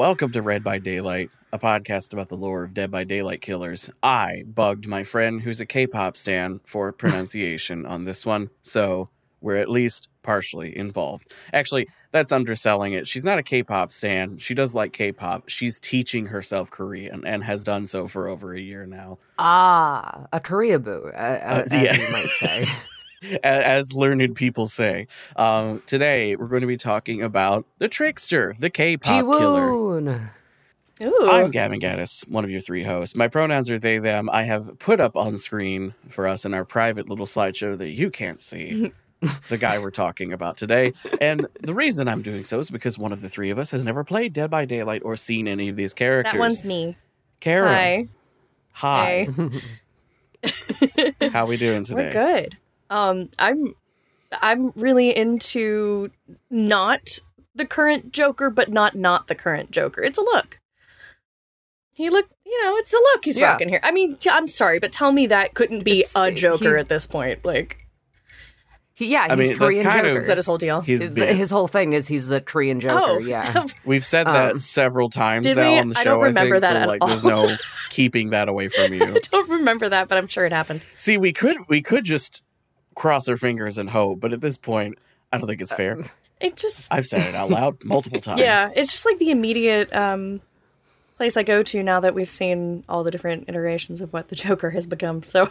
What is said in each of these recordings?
Welcome to Read by Daylight, a podcast about the lore of Dead by Daylight killers. I bugged my friend who's a K pop stan for pronunciation on this one, so we're at least partially involved. Actually, that's underselling it. She's not a K pop stan. She does like K pop. She's teaching herself Korean and has done so for over a year now. Ah, a Koreaboo, uh, uh, as yeah. you might say. a- as learned people say. Um, today, we're going to be talking about the trickster, the K-pop killer. Ooh. I'm Gavin Gaddis, one of your three hosts. My pronouns are they, them. I have put up on screen for us in our private little slideshow that you can't see the guy we're talking about today. And the reason I'm doing so is because one of the three of us has never played Dead by Daylight or seen any of these characters. that one's me. Caro. Hi. Hi. Hey. How we doing today? We're good. Um, I'm I'm really into not the current Joker, but not not the current Joker. It's a look. He look, you know, it's a look he's Yeah. rocking here. I mean, t- I'm sorry, but tell me that couldn't be It's- a Joker at this point. Like, He, yeah, I he's mean, Korean kind of- Joker. is that his whole deal? His his, his whole thing is he's the Korean Joker. oh, yeah. We've said that Um, several times now we? on the show. I don't remember think, that so, at like, there's no keeping that away from you. I don't remember that, but I'm sure it happened. See, we could we could just cross our fingers and hope, but at this point, I don't think it's fair. It just I've said it out loud multiple times. Yeah, it's just like the immediate um, place I go to now that we've seen all the different iterations of what the Joker has become. So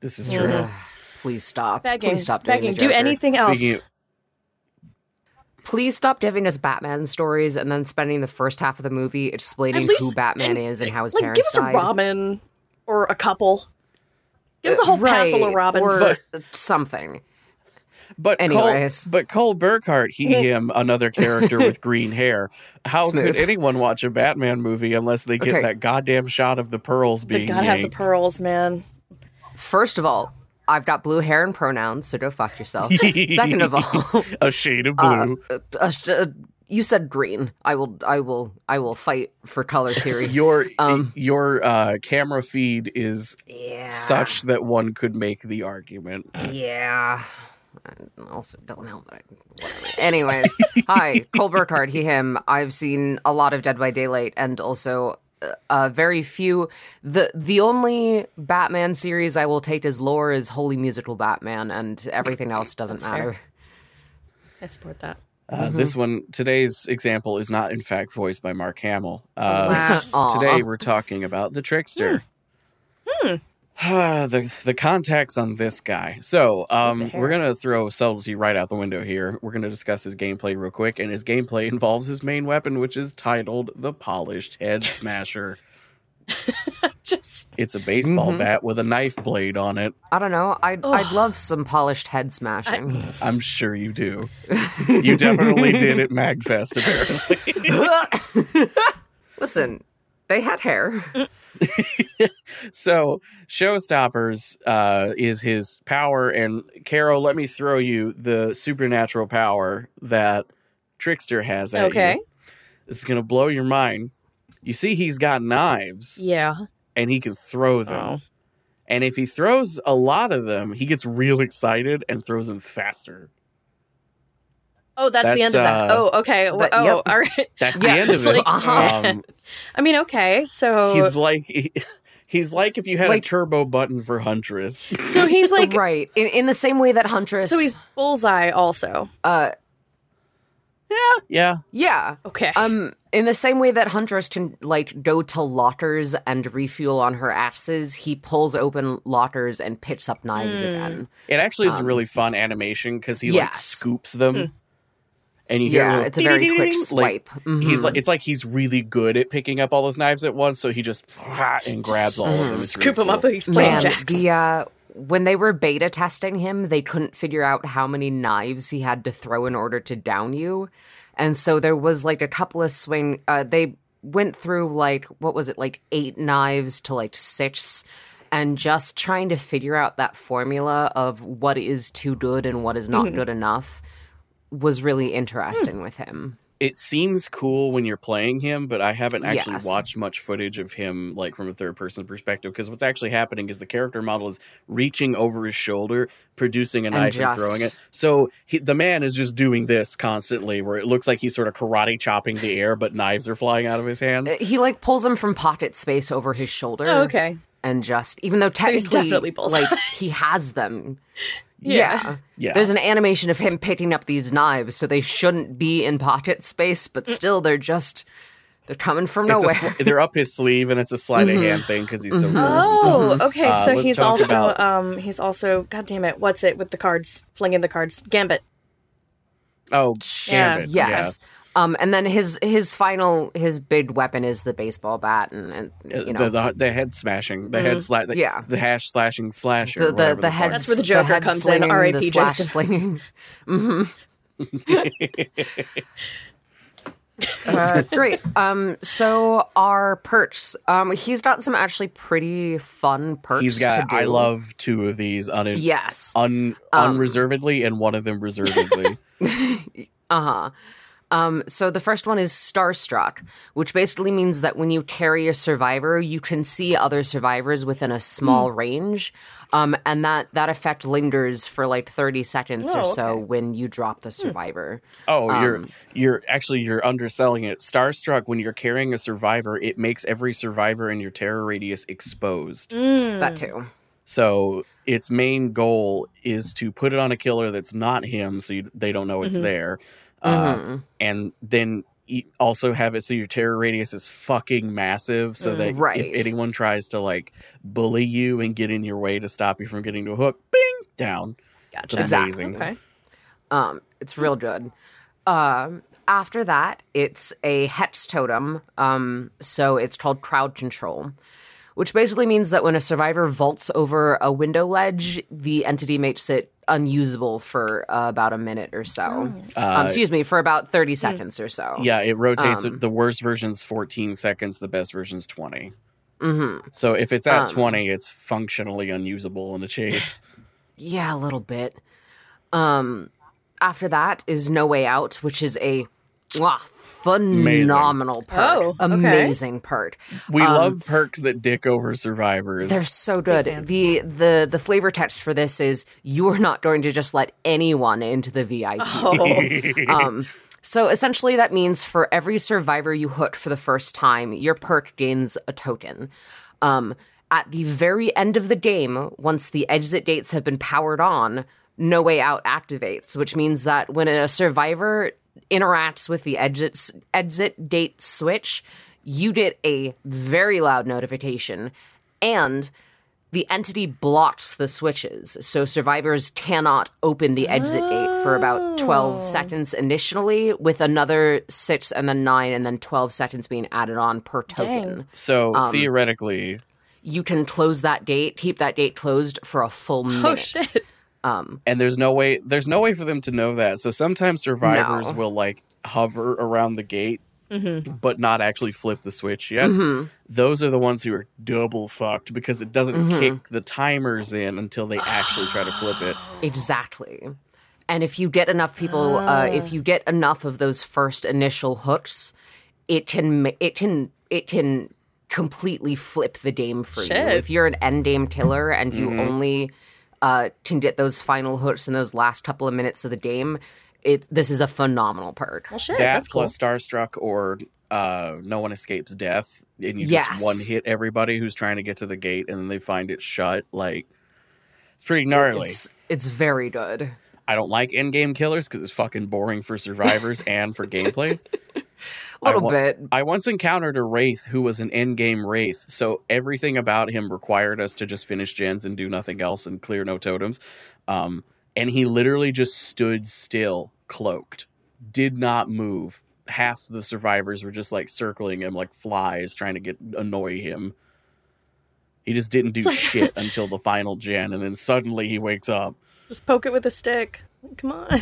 this is true. Please stop. begging, Please stop doing begging, do anything else. Speaking of, Please stop giving us Batman stories and then spending the first half of the movie explaining least- who Batman and- is and how his like, parents give us a. Robin or a couple. Give us a whole passel of Right, Robins. or something. but Anyways. Cole, but Cole Burkhart, he him, another character with green hair. How Smooth. could anyone watch a Batman movie unless they get Okay. that goddamn shot of the pearls they being gotta have the pearls, man. First of all, I've got blue hair and pronouns, so go fuck yourself. Second of all, a shade of blue. uh, uh, you said green. I will. I will. I will fight for color theory. your um, your uh, camera feed is yeah. such that one could make the argument. Yeah. I also don't know, but whatever. Anyways, hi, Cole Burkhardt, he, him. I've seen a lot of Dead by Daylight and also uh, uh, very few. The the only Batman series I will take as lore is Holy Musical Batman, and everything else doesn't That's matter. fair. I support that. Uh, This one, today's example is not in fact voiced by Mark Hamill. Uh, Alas. Aw. today we're talking about the trickster. the the context on this guy. So, um, we're gonna throw subtlety right out the window here. We're gonna discuss his gameplay real quick, and his gameplay involves his main weapon, which is titled the Polished Head Smasher. Just It's a baseball Mhm. bat with a knife blade on it. I don't know. I'd, I'd love some polished head smashing. I'm sure you do. You definitely did at Magfest, apparently. Listen, they had hair. So, Showstoppers uh, is his power, and Caro, let me throw you the supernatural power that Trickster has. At okay. you. This is gonna blow your mind. You see, he's got knives, Yeah. and he can throw them. Oh. And if he throws a lot of them, he gets real excited and throws them faster. Oh, that's, the That's, end of that. uh, oh, okay. That- oh, yep. all right. That's Yeah, the end of it's it. like- Uh-huh. Um, I mean, okay. So he's like he's like if you had Like- a turbo button for Huntress. so he's like right. In, in the same way that Huntress. so he's bullseye also. Uh, yeah, yeah. yeah. Okay. Um, in the same way that Huntress can like go to lockers and refuel on her axes, he pulls open lockers and picks up knives Hmm. again. It actually is a Um, really fun animation because he like scoops them, Hmm. and you hear Yeah, little it's a very quick ding-ding-ding-ding, like, swipe. Mhm. He's like it's like he's really good at picking up all those knives at once, so he just and grabs all of them. It's Scoop really him up cool. like he's playing Man, jacks. the uh, when they were beta testing him, they couldn't figure out how many knives he had to throw in order to down you, and so there was like a couple of swing. Uh, they went through like what was it like eight knives to like six. And just trying to figure out that formula of what is too good and what is not good enough was really interesting with him. It seems cool when you're playing him, but I haven't actually Yes. watched much footage of him like from a third person perspective because what's actually happening is the character model is reaching over his shoulder, producing a And knife and just- throwing it. So he, the man is just doing this constantly, where it looks like he's sort of karate chopping the air, but knives are flying out of his hands. Uh, he like pulls him from pocket space over his shoulder. Oh, okay. and just even though he's technically definitely bullseye. like he has them. Yeah. Yeah. Yeah. There's an animation of him picking up these knives, so they shouldn't be in pocket space, but still they're just they're coming from nowhere. sli- they're up his sleeve, and it's a sleight of hand thing because he's so good. Oh, okay. Uh, so he's also about- um he's also God damn it, what's it with the cards? Flinging the cards. Gambit. Oh, Yeah. Gambit, yes. Um, and then his his final his big weapon is the baseball bat, and, and you know the, the the head smashing, the head sla- the, Yeah. the hash slashing slasher. the the, whatever the head That's where the Joker head comes in, slinging, R.I.P. the slash Jason. slinging. hmm uh, great. Um, so our perks. Um, he's got some actually pretty fun perks. He's got. To do. I love two of these un, Yes. un Um, unreservedly, and one of them reservedly. Uh huh. Um, so the first one is starstruck, which basically means that when you carry a survivor, you can see other survivors within a small Hmm. range, um, and that that effect lingers for like thirty seconds Oh, or so okay. when you drop Hmm. the survivor. Oh, you're Um, you're actually you're underselling it. Starstruck when you're carrying a survivor, it makes every survivor in your terror radius exposed. Mm. That too. So its main goal is to put it on a killer that's not him, so you, they don't know it's Mhm. there, uh, Mhm. and then also have it so your terror radius is fucking massive, so Mm. that Right. if anyone tries to like bully you and get in your way to stop you from getting to a hook, bing down. Gotcha. It's Exactly. amazing. Okay. Um, it's real good. Um, after that, it's a hex totem. Um, so it's called crowd control, which basically means that when a survivor vaults over a window ledge, the entity makes it unusable for uh, about a minute or so. Um, Uh, excuse me, for about 30 seconds or so. yeah, it rotates. Um, the worst version's 14 seconds. The best version's 20. hmm So if it's at Um, 20, it's functionally unusable in a chase. Yeah, a little bit. Um, after that is No Way Out, which is a mwah, phenomenal perk. Oh, okay. Amazing perk. We Um, love perks that dick over survivors. They're so good. The the the flavor text for this is you are not going to just let anyone into the VIP. Oh. Um, so essentially, that means for every survivor you hook for the first time, your perk gains a token. Um, at the very end of the game, once the exit gates have been powered on, No Way Out activates, which means that when a survivor interacts with the exit exit gate switch, you get a very loud notification, and the entity blocks the switches, so survivors cannot open the exit gate for about 12 seconds initially, with another six and then nine and then 12 seconds being added on per token. Dang. so um, theoretically, You can close that gate, keep that gate closed for a full minute. Oh shit. Um, and there's no way there's no way for them to know that. So sometimes survivors No. will like hover around the gate Mm-hmm. but not actually flip the switch yet. mhm. Those are the ones who are double fucked because it doesn't Mhm. kick the timers in until they actually try to flip it. Exactly. And if you get enough people, uh, if you get enough of those first initial hooks, it can it can it can completely flip the game for you. If you're an end game killer and you Mhm. only uh, can get those final hooks in those last couple of minutes of the game, it this is a phenomenal perk. Well, shit. that that's cool. Starstruck or uh, No One Escapes Death, and you Yes. just one hit everybody who's trying to get to the gate, and then they find it shut. Like it's pretty gnarly. It's it's very good. I don't like end game killers because it's fucking boring for survivors and for gameplay. A little wa- bit. I once encountered a wraith who was an end game wraith, so everything about him required us to just finish gens and do nothing else and clear no totems. Um, and he literally just stood still, cloaked, did not move. Half the survivors were just like circling him like flies, trying to get annoy him. He just didn't do shit until the final gen, and then suddenly he wakes up. Just poke it with a stick. Come on.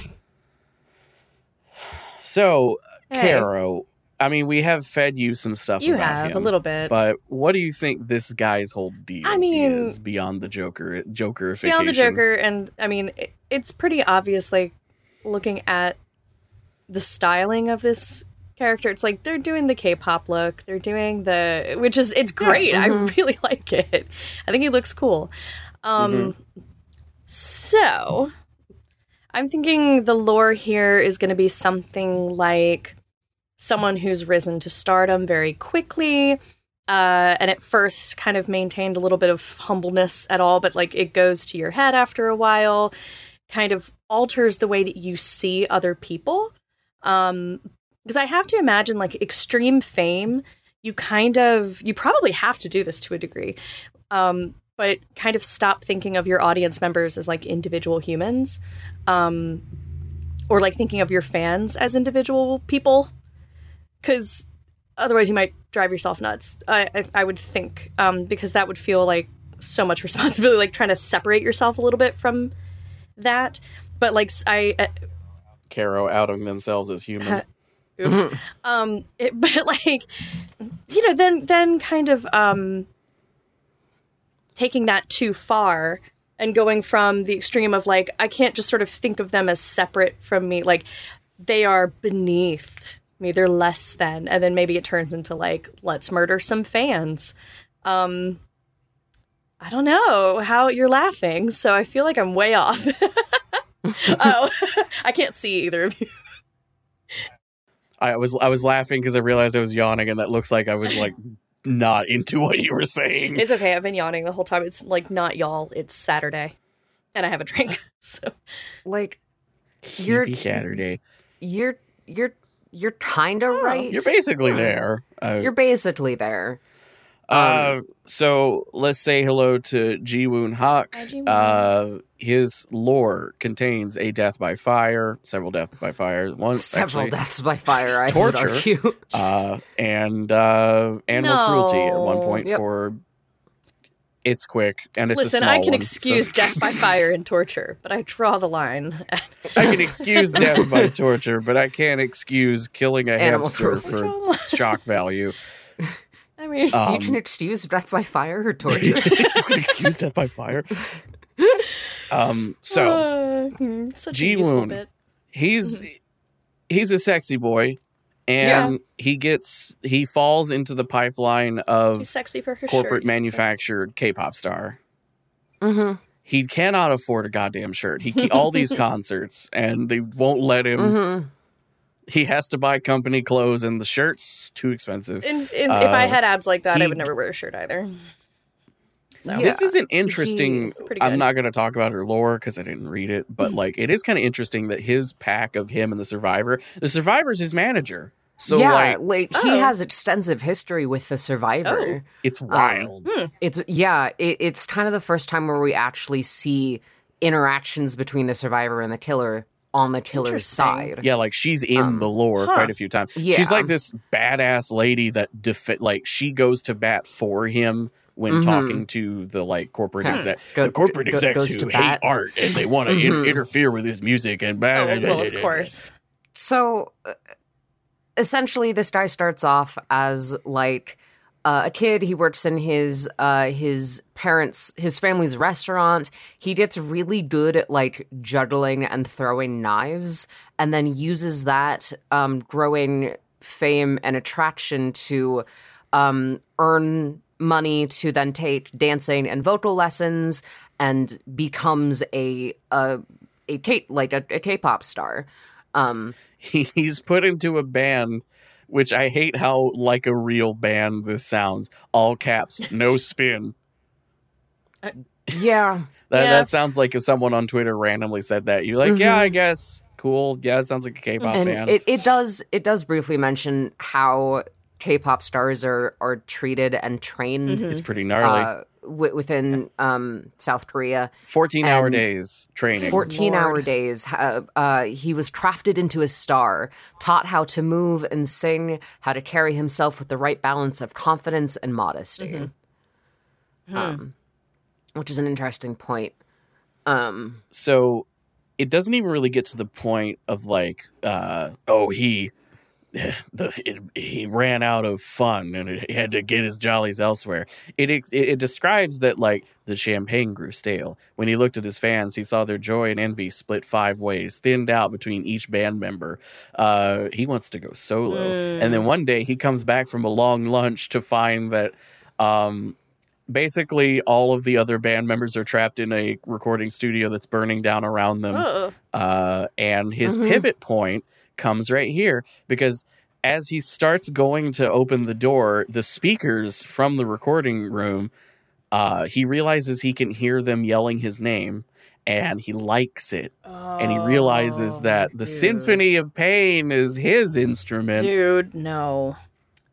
So, Hey. Caro, I mean, we have fed you some stuff. You about have him. a little bit. But what do you think this guy's whole deal I mean- is beyond the Joker Jokerification? Beyond the Joker, and I mean, it, it's pretty obvious, like looking at the styling of this character. It's like they're doing the K-pop look. They're doing the which is it's great. I really like it. I think he looks cool. Um so I'm thinking the lore here is going to be something like someone who's risen to stardom very quickly uh, and at first kind of maintained a little bit of humbleness at all, but like it goes to your head after a while, kind of alters the way that you see other people. Um, because I have to imagine like extreme fame, you kind of you probably have to do this to a degree. Um, but kind of stop thinking of your audience members as like individual humans. Um, or like thinking of your fans as individual people. Cause otherwise you might drive yourself nuts. I I, I would think um, because that would feel like so much responsibility, like trying to separate yourself a little bit from that. But like i uh, Caro outing themselves as human. oops, um, it, but like you know, then then kind of um, taking that too far and going from the extreme of like I can't just sort of think of them as separate from me, like they are beneath me, they're less than, and then maybe it turns into like let's murder some fans. Um, I don't know how you're laughing, so I feel like I'm way off. oh, I can't see either of you. I was I was laughing because I realized I was yawning, and that looks like I was like not into what you were saying. It's okay. I've been yawning the whole time. It's like not y'all. It's Saturday, and I have a drink. So Like you're Happy Saturday. you're you're you're kind of right. You're basically there. Uh, You're basically there. Uh, so let's say hello to Ji Woon Hak. Uh, his lore contains a death by fire, several deaths by fire, one Several actually, deaths by fire. I torture. would argue. uh, and uh, animal No. cruelty at one point Yep. for. It's quick and it's a listen. small I can one, excuse so- death by fire and torture, but I draw the line. I can excuse death by torture, but I can't excuse killing a Animal hamster cruelty. for Draw the line. shock value. I mean, Um, you can excuse death by fire or torture. you can excuse death by fire. Um, so uh, such Ji Woon, bit. he's Mm-hmm. he's a sexy boy, and he gets he falls into the pipeline He's of sexy for corporate shirt, you could say. manufactured K-pop star. mm-hmm. He cannot afford a goddamn shirt. He all these concerts, and they won't let him. Mm-hmm. He has to buy company clothes, and the shirt's too expensive. And, and if I Uh, had abs like that, I would never wear a shirt either. So Yeah. This is an interesting. Pretty I'm not going to talk about her lore because I didn't read it, but mm-hmm. like it is kind of interesting that his pack of him and the Survivor, the Survivor's his manager. So yeah, like like, Oh. he has extensive history with the survivor. Oh. it's um, wild. Hmm. It's yeah, it, it's kind of the first time where we actually see interactions between the survivor and the killer on the killer's side. Yeah, like she's in Um, the lore huh. quite a few times. Yeah. She's like this badass lady that defi- like she goes to bat for him when Mhm. talking to the like corporate Huh. exec, Go- the corporate go- execs goes who to hate bat. art and they want to Mhm. interfere with his music and blah, Oh, blah, blah, well, of course. So uh, essentially, this guy starts off as like uh, a kid. He works in his uh, his parents, his family's restaurant. He gets really good at like juggling and throwing knives, and then uses that um, growing fame and attraction to um, earn money to then take dancing and vocal lessons, and becomes a a a K like a, a K-pop star. Um, he's put into a band which I hate how like a real band this sounds. All caps, no spin. yeah, That Yeah. that sounds like if someone on Twitter randomly said that. You're like, yeah, I guess, cool. Yeah, it sounds like a K-pop and band. it, it does it does briefly mention how K-pop stars are are treated and trained Mhm. it's pretty gnarly. uh, wi- within um, South Korea. 14 hour days training. 14 hour days. Uh, uh, he was crafted into a star, taught how to move and sing, how to carry himself with the right balance of confidence and modesty. Um, which is an interesting point. Um, so it doesn't even really get to the point of like, uh, oh, he the it, he ran out of fun and he had to get his jollies elsewhere. It, it it describes that like the champagne grew stale. When he looked at his fans, he saw their joy and envy split five ways, thinned out between each band member. Uh, he wants to go solo, and then one day he comes back from a long lunch to find that. Um, basically all of the other band members are trapped in a recording studio that's burning down around them Oh. uh, and his Mhm. pivot point comes right here because as he starts going to open the door, the speakers from the recording room, uh, he realizes he can hear them yelling his name. And he likes it, and he realizes Oh, that the dude. symphony of pain is his instrument. Dude, no.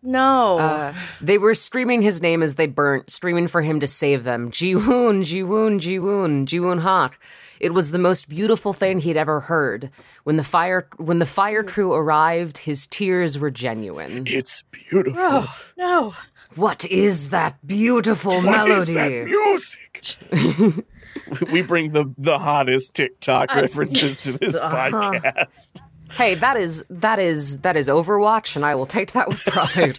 No. Uh, they were screaming his name as they burnt, screaming for him to save them. Ji-woon, Ji-woon, Ji-woon, Ji-woon Hak. It was the most beautiful thing he'd ever heard. When the fire when the fire crew arrived, his tears were genuine. It's beautiful. oh, no. What is that beautiful What melody? is that music? we bring the the hottest TikTok references to this Uh-huh. podcast. Hey, that is that is that is Overwatch, and I will take that with pride.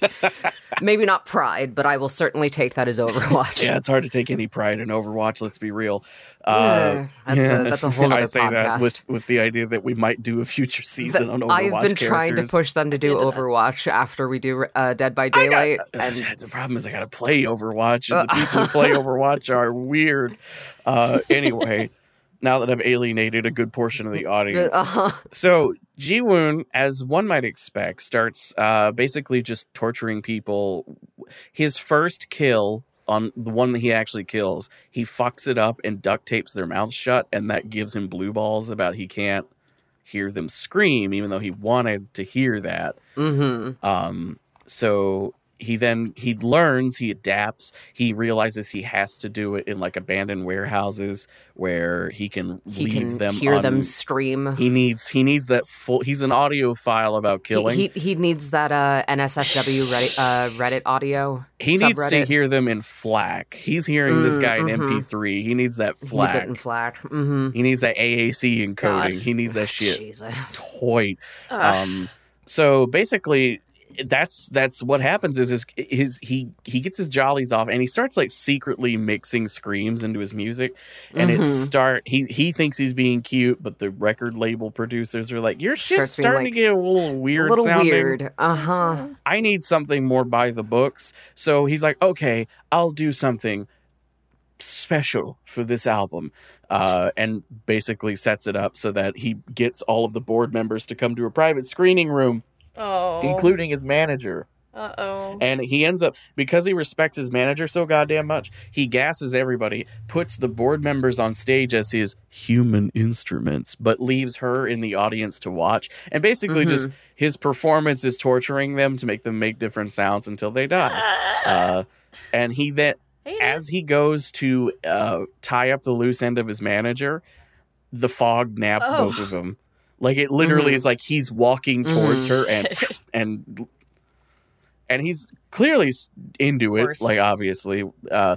Maybe not pride, but I will certainly take that as Overwatch. Yeah, it's hard to take any pride in Overwatch. Let's be real. Yeah, Uh, that's a- that's a whole and I say that with with the idea that we might do a future season on Overwatch. I've been trying to push them to do Overwatch after we do uh, Dead by got- Daylight, uh, and the problem is I got to play Overwatch, and the people who play Overwatch are weird. Uh, anyway, now that I've alienated a good portion of the audience, uh-huh. So Ji-woon, as one might expect, starts uh, basically just torturing people. His first kill on the one that he actually kills, he fucks it up and duct tapes their mouths shut, and that gives him blue balls about he can't hear them scream, even though he wanted to hear that. hmm Um, so he then he learns, he adapts, he realizes he has to do it in like abandoned warehouses where he can he leave can them hear un- them scream. he needs he needs that full. He's an audiophile about killing. He, He, he needs that uh, NSFW Reddit, uh, Reddit audio. He needs to hear them in FLAC. He's hearing this Mm, guy in mhm. MP3. He needs that He needs FLAC. it in FLAC. hmm he needs that AAC encoding. God. He needs that shit Jesus. toy. Um, so basically, that's that's what happens. Is his, his he he gets his jollies off and he starts like secretly mixing screams into his music, and it Mhm. start he he thinks he's being cute, but the record label producers are like, your shit's starting like, to get a little weird A little sounding. weird. Uh huh. I need something more by the books. So he's like, okay, I'll do something special for this album. Uh, and basically sets it up so that he gets all of the board members to come to a private screening room, oh. including his manager. Uh oh. And he ends up, because he respects his manager so goddamn much, he gasses everybody, puts the board members on stage as his human instruments, but leaves her in the audience to watch. And basically, Mhm. just his performance is torturing them to make them make different sounds until they die. Uh, and he then, as he goes to uh, tie up the loose end of his manager, the fog naps Oh. both of them. Like it literally Mhm. is like he's walking towards her and and and he's clearly into it. Like obviously, uh,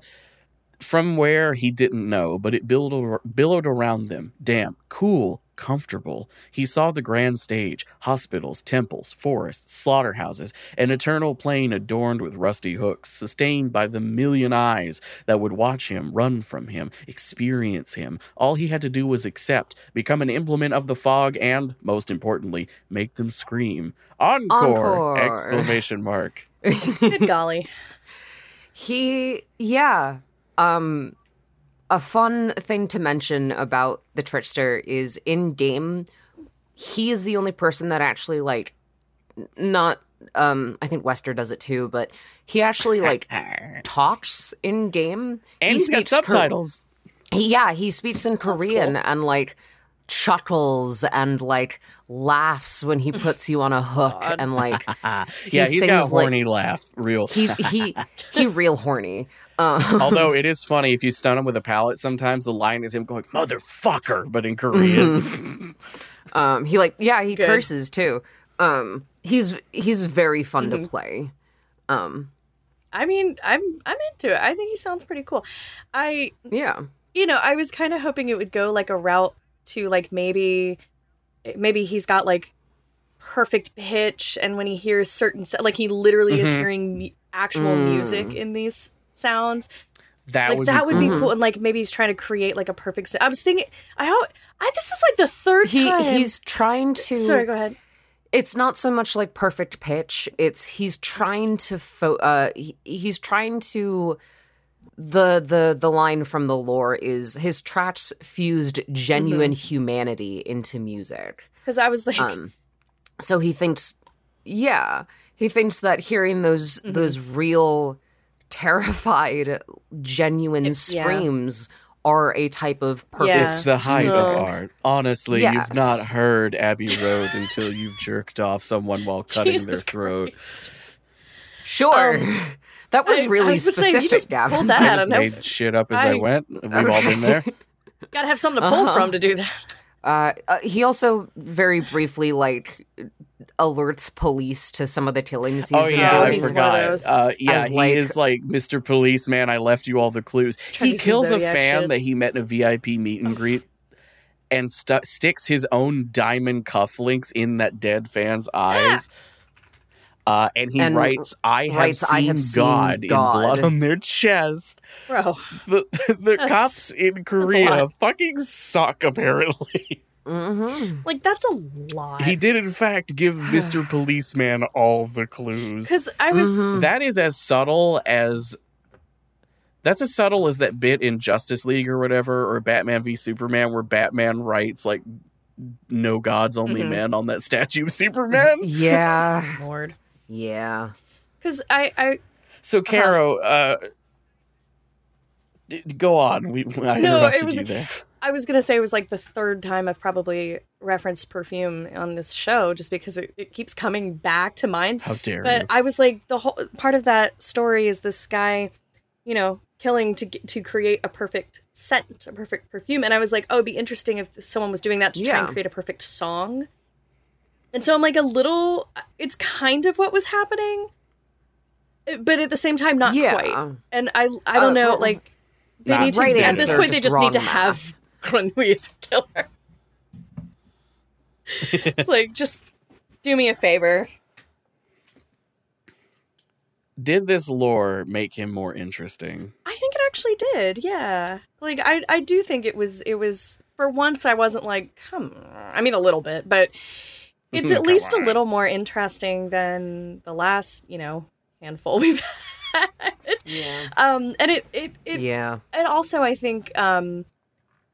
from where he didn't know, but it billowed billowed around them. damp, cool, comfortable. He saw the grand stage, hospitals, temples, forests, slaughterhouses, an eternal plain adorned with rusty hooks, sustained by the million eyes that would watch him, run from him, experience him. All he had to do was accept, become an implement of the fog, and, most importantly, make them scream. Encore! Encore. Exclamation mark. Good golly. He, yeah. Um, a fun thing to mention about the trickster is in game, he is the only person that actually like, not. Um, I think Wesker does it too, but he actually like talks in game. And he's speaks subtitles. he, yeah, he speaks in Korean and like chuckles and like laughs when he puts you on a hook God. and like yeah, he he's got a sings, like- horny laugh, real. he's he he real horny. Uh, Although it is funny if you stun him with a pallet, sometimes the line is him going "motherfucker," but in Korean. Mm-hmm. Um, he like yeah, he Good. curses too. Um, he's he's very fun Mm-hmm. to play. Um, I mean, I'm I'm into it. I think he sounds pretty cool. I yeah, you know, I was kind of hoping it would go like a route to like maybe maybe he's got like perfect pitch and when he hears certain sa- like he literally is Mhm. hearing mu- actual Mm. music in these sounds That like would that be would be cool. cool and like maybe he's trying to create like a perfect sa- i was thinking i ho- i this is like the third He time he's trying to sorry go ahead it's not so much like perfect pitch it's he's trying to fo- uh he, he's trying to the the the line from the lore is his tracks fused genuine Mm-hmm. humanity into music because i was like um so he thinks yeah he thinks that hearing those Mm-hmm. those real terrified genuine yeah. screams are a type of perfect Yeah. It's the height No. of art. Honestly, Yes. you've not heard Abbey Road until you've jerked off someone while cutting their Jesus throat. Christ. sure Um, that was I- I really was saying, specific you just Gavin. pulled that I out just of nowhere. made shit up as I, I- went. We've all been there. gotta have something to pull Uh-huh. from to do that Uh, uh, he also very briefly like alerts police to some of the killings he's oh been yeah, doing. I He's one of forgot. Uh, yeah, As, he like- is like Mr. Policeman. I left you all the clues. He to do some kills a fan shit. that he met in a VIP meet and greet, and stu- sticks his own diamond cufflinks in that dead fan's eyes. Uh, and he And writes, "I have, writes, seen, "I have seen God, God." in blood on their chest." bro The the cops in Korea fucking suck. Apparently, hmm like that's a lot he did in fact give Mr. Policeman all the clues. because i was Mhm. That is as subtle as that's as subtle as that bit in Justice League or whatever, or Batman v Superman, where Batman writes like "No gods, only Mhm. men" on that statue of Superman. yeah lord yeah because i i So, Caro, uh, d- go on. We I No, it was- you there. I was gonna say it was like the third time I've probably referenced perfume on this show, just because it, it keeps coming back to mind. How dare But you? I was like, the whole part of that story is this guy, you know, killing to to create a perfect scent, a perfect perfume, and I was like, oh, it'd be interesting if someone was doing that to try and create a perfect song. And so I'm like a little. It's kind of what was happening, but at the same time, not Yeah. quite. And I, I don't Uh, know, well, like they Nah, need to. right at this point, they just just need to wrong have Grenouille as a killer. it's like just do me a favor. Did this lore make him more interesting? I think it actually did. Yeah. Like I I do think it was it was for once I wasn't like, come on. I mean a little bit, but it's at least on. a little more interesting than the last, you know, handful we've had. yeah Um and it it it yeah and also I think um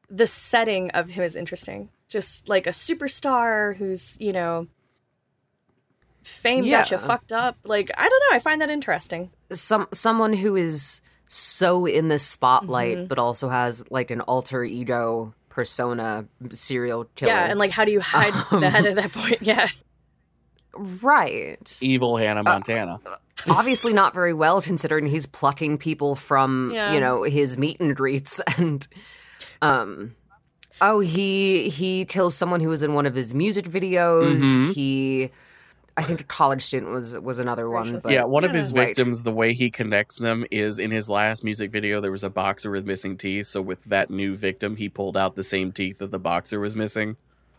the setting of him is interesting. Just like a superstar who's, you know, fame got you fucked up. Like, I don't know, I find that interesting. some someone who is so in the spotlight Mhm. but also has like an alter ego persona serial killer Yeah, and like how do you hide Um, that at that point? Yeah. right Evil Uh, Hannah Montana. obviously not very well considering he's plucking people from Yeah. you know his meet and greets and um oh he he kills someone who was in one of his music videos Mhm. he i think a college student was was another one Gracious. but yeah, one of his Like- victims, the way he connects them is in his last music video, there was a boxer with missing teeth. So, with that new victim, he pulled out the same teeth that the boxer was missing.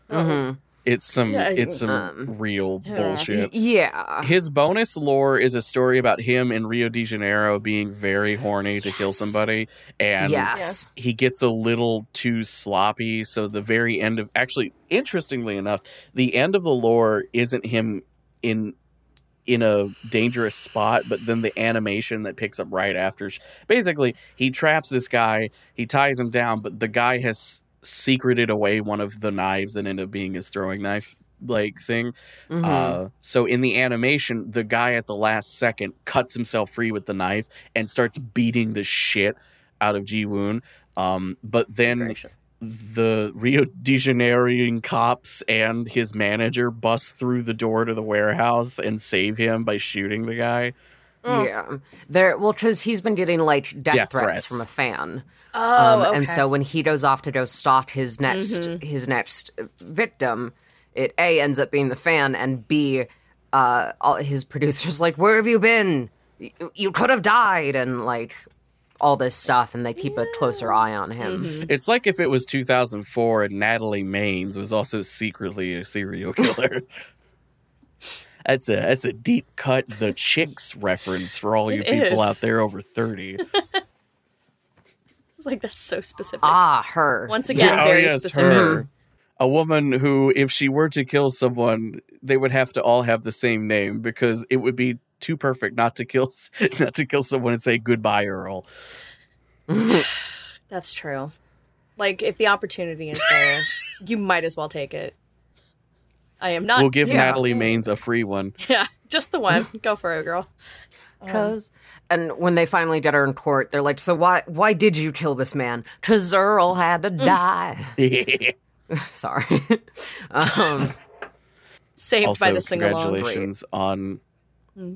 mhm. It's some, Yeah, it's some um, real yeah. bullshit. yeah His bonus lore is a story about him in Rio de Janeiro being very horny to kill somebody, and yes he gets a little too sloppy. So the very end of actually, interestingly enough, the end of the lore isn't him in in a dangerous spot, but then the animation that picks up right after. Basically, he traps this guy, he ties him down, but the guy has secreted away one of the knives that ended up being his throwing knife like thing. Mhm. Uh, so in the animation, the guy at the last second cuts himself free with the knife and starts beating the shit out of Ji Woon. Um, but then Gracious. The Rio de Janeiroan cops and his manager bust through the door to the warehouse and save him by shooting the guy. Mm. yeah there well because he's been getting like death, Death threats, threats. from a fan Oh, um, okay. and so when he goes off to go stalk his next Mhm. his next victim it a ends up being the fan and b uh all his producers like where have you been you, you could have died and like all this stuff and they keep a closer eye on him Mhm. It's like if it was 2004 and Natalie Maines was also secretly a serial killer. That's a that's a deep cut the chicks reference for all you It people is. out there over thirty. It's like that's so specific. Ah, her. Once again, oh very yes, specific. her. A woman who, if she were to kill someone, they would have to all have the same name because it would be too perfect not to kill not to kill someone and say goodbye, Earl. That's true. Like if the opportunity is there, you might as well take it. I am not. we'll give yeah. Natalie Maines a free one. Yeah, just the one. Go for it, girl. Um, Cause, and when they finally get her in court, they're like, "So why, why did you kill this man? Cause Earl had to Mm. die." Sorry. um, saved also, by the sing along. congratulations on.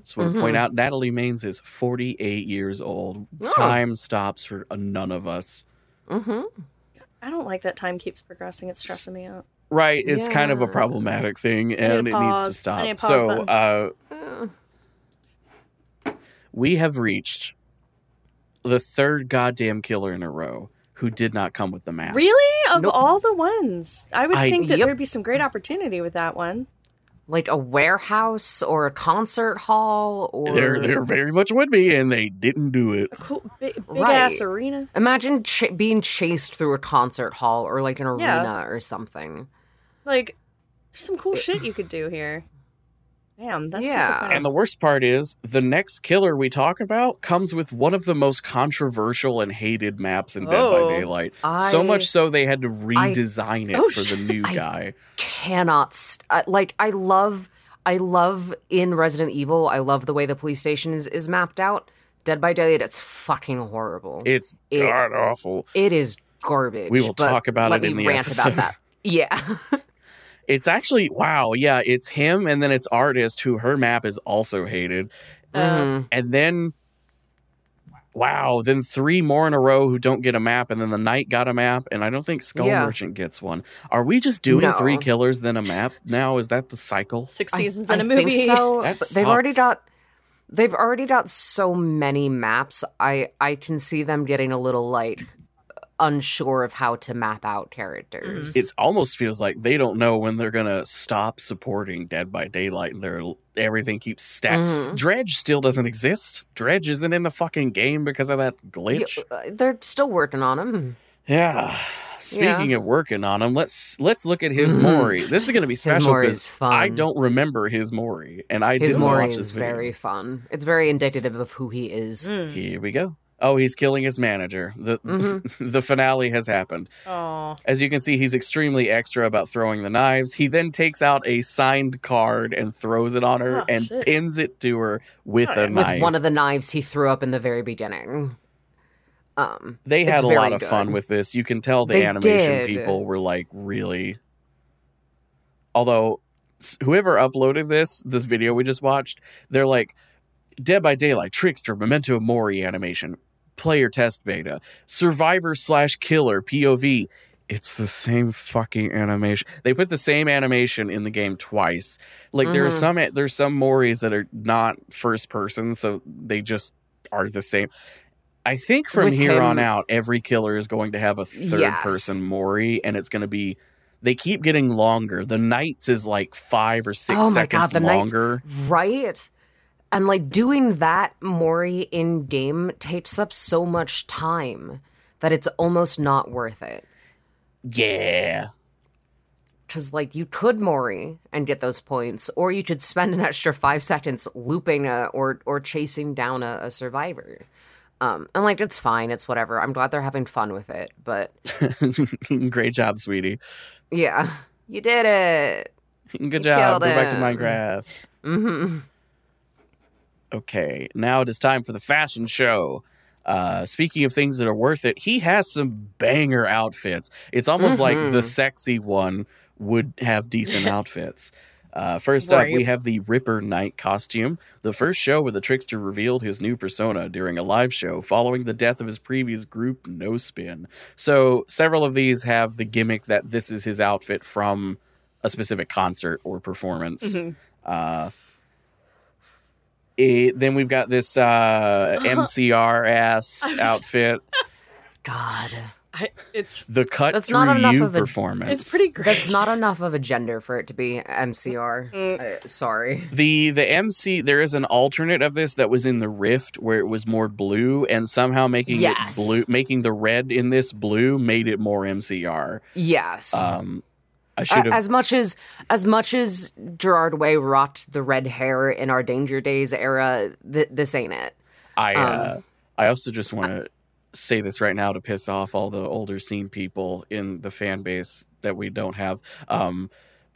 Just want to point out, Natalie Maines is 48 years old. Oh. Time stops for none of us. hmm I don't like that time keeps progressing. It's stressing me out. Right, it's kind of a problematic thing, and it needs to pause. Need stop. So, button. uh, we have reached the third goddamn killer in a row who did not come with the map. Really? Of Nope. all the ones, I would I- think that Yep. there'd be some great opportunity with that one. Like a warehouse or a concert hall or There, there very much would be, and they didn't do it. A cool, big, big Right. ass arena. Imagine ch- being chased through a concert hall or like an Yeah. arena or something. Like, there's some cool shit you could do here. Damn, that's Yeah. disappointing. And the worst part is, the next killer we talk about comes with one of the most controversial and hated maps in Dead Oh. by Daylight. I so much so they had to redesign it Oh, for the new I- guy. cannot st- uh, like I love I love in Resident Evil. I love the way the police station is, is mapped out. Dead by Daylight, it's fucking horrible. It's It- god awful. it is garbage. We will talk about let it in me the rant episode. about that. Yeah. It's actually wow, yeah, it's him and then it's artist who her map is also hated. Mhm. And then wow, then three more in a row who don't get a map and then the knight got a map and I don't think Skull Yeah. Merchant gets one. Are we just doing No. three killers then a map now? Is that the cycle? six seasons I in a movie. Think so. That but they've already got they've already got so many maps. I I can see them getting a little like unsure of how to map out characters. It almost feels like they don't know when they're gonna stop supporting Dead by Daylight and they're everything keeps stacked. Mhm. Dredge still doesn't exist. Dredge isn't in the fucking game because of that glitch. Yeah, uh, they're still working on him. Yeah. Speaking of working on him, let's let's look at his Mori. This is going to be special Mori because is fun. I don't remember his Mori, and I His didn't Mori watch this is video. very fun. It's very indicative of who he is. Mm. Here we go. Oh, he's killing his manager. The Mhm. the finale has happened. Oh, As you can see, he's extremely extra about throwing the knives. He then takes out a signed card and throws it on her Oh, and shit. pins it to her with Oh, a yeah. With one of the knives he threw up in the very beginning. Um, they had a lot of fun with this. You can tell the They animation did. people were like really. Although whoever uploaded this this video we just watched, they're like Dead by Daylight, Trickster, Memento Mori animation, player test beta, Survivor slash Killer POV. It's the same fucking animation. They put the same animation in the game twice. Like there are Mhm. some there's some Moris that are not first person, so they just are the same. I think from With here on out, every killer is going to have a third Yes. person Mori, and it's going to be. They keep getting longer. The Knights is like five or six Oh my God, seconds the Knight- longer. right? And like doing that Mori in game takes up so much time that it's almost not worth it. Yeah, Because like you could Mori and get those points, or you could spend an extra five seconds looping a, or or chasing down a, a survivor. Um, and like it's fine, it's whatever. I'm glad they're having fun with it, but great job, sweetie. yeah, you did it. Good You job. Go back to. Minecraft. hmm Okay, now it is time for the fashion show. Uh, speaking of things that are worth it, he has some banger outfits. It's almost like Mhm. the sexy one would have decent outfits. Uh, first up, we have the Ripper Knight costume, the first show where the trickster revealed his new persona during a live show following the death of his previous group, No Spin. So, several of these have the gimmick that this is his outfit from a specific concert or performance. Mhm. Uh, it, then we've got this uh, MCR ass outfit. God, I, it's The cut That's through not enough you of a- performance. it's pretty great. That's not enough of a gender for it to be MCR. Mm. Uh, sorry. The the MC there is an alternate of this that was in the Rift where it was more blue and somehow making Yes. it blue making the red in this blue made it more MCR. Yes. Um I should have as much as as much as Gerard Way rocked the red hair in our Danger Days era, th- this ain't it. I uh, um, I also just want to say this right now to piss off all the older scene people in the fan base that we don't have. Um,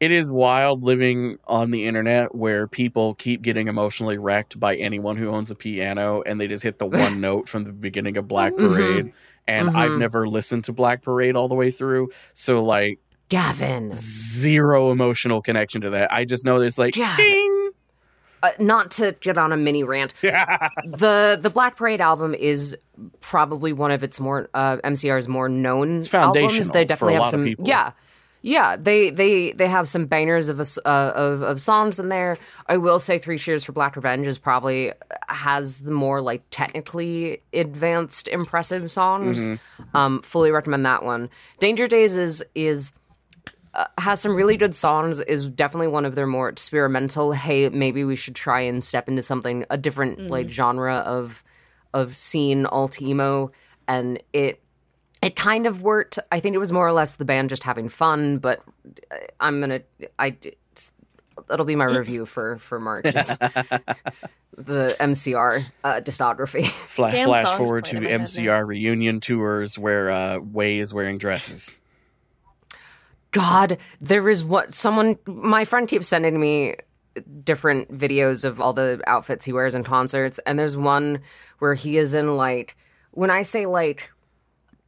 it is wild living on the internet where people keep getting emotionally wrecked by anyone who owns a piano and they just hit the one note from the beginning of Black Mhm. Parade. And I've Mhm. never listened to Black Parade all the way through. So like Gavin. zero emotional connection to that. I just know that it's like Yeah. ding. Uh, not to get on a mini rant. yeah. the The Black Parade album is probably one of its more uh, MCR's more known It's albums. They for definitely a have some. Yeah. Yeah, they, they they have some bangers of, a uh, of of songs in there. I will say, Three Cheers for Black Revenge is probably has the more like technically advanced, impressive songs. Mm-hmm. Um, fully recommend that one. Danger Days is is uh, has some really good songs. Is definitely one of their more experimental. Hey, maybe we should try and step into something a different like genre of of scene alt emo, and it it kind of worked. I think it was more or less the band just having fun, but uh, I'm gonna I that'll be my review for for March. is the MCR uh, discography. Flash, flash forward to playing head MCR reunion tours where uh, Way is wearing dresses. God, there is what someone my friend keeps sending me different videos of all the outfits he wears in concerts and there's one where he is in like when I say like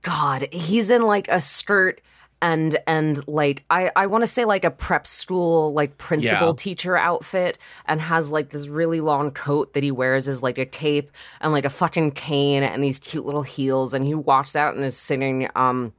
god, he's in like a skirt and and like I I want to say like a prep school like principal Yeah. teacher outfit and has like this really long coat that he wears as like a cape and like a fucking cane and these cute little heels and he walks out and is singing um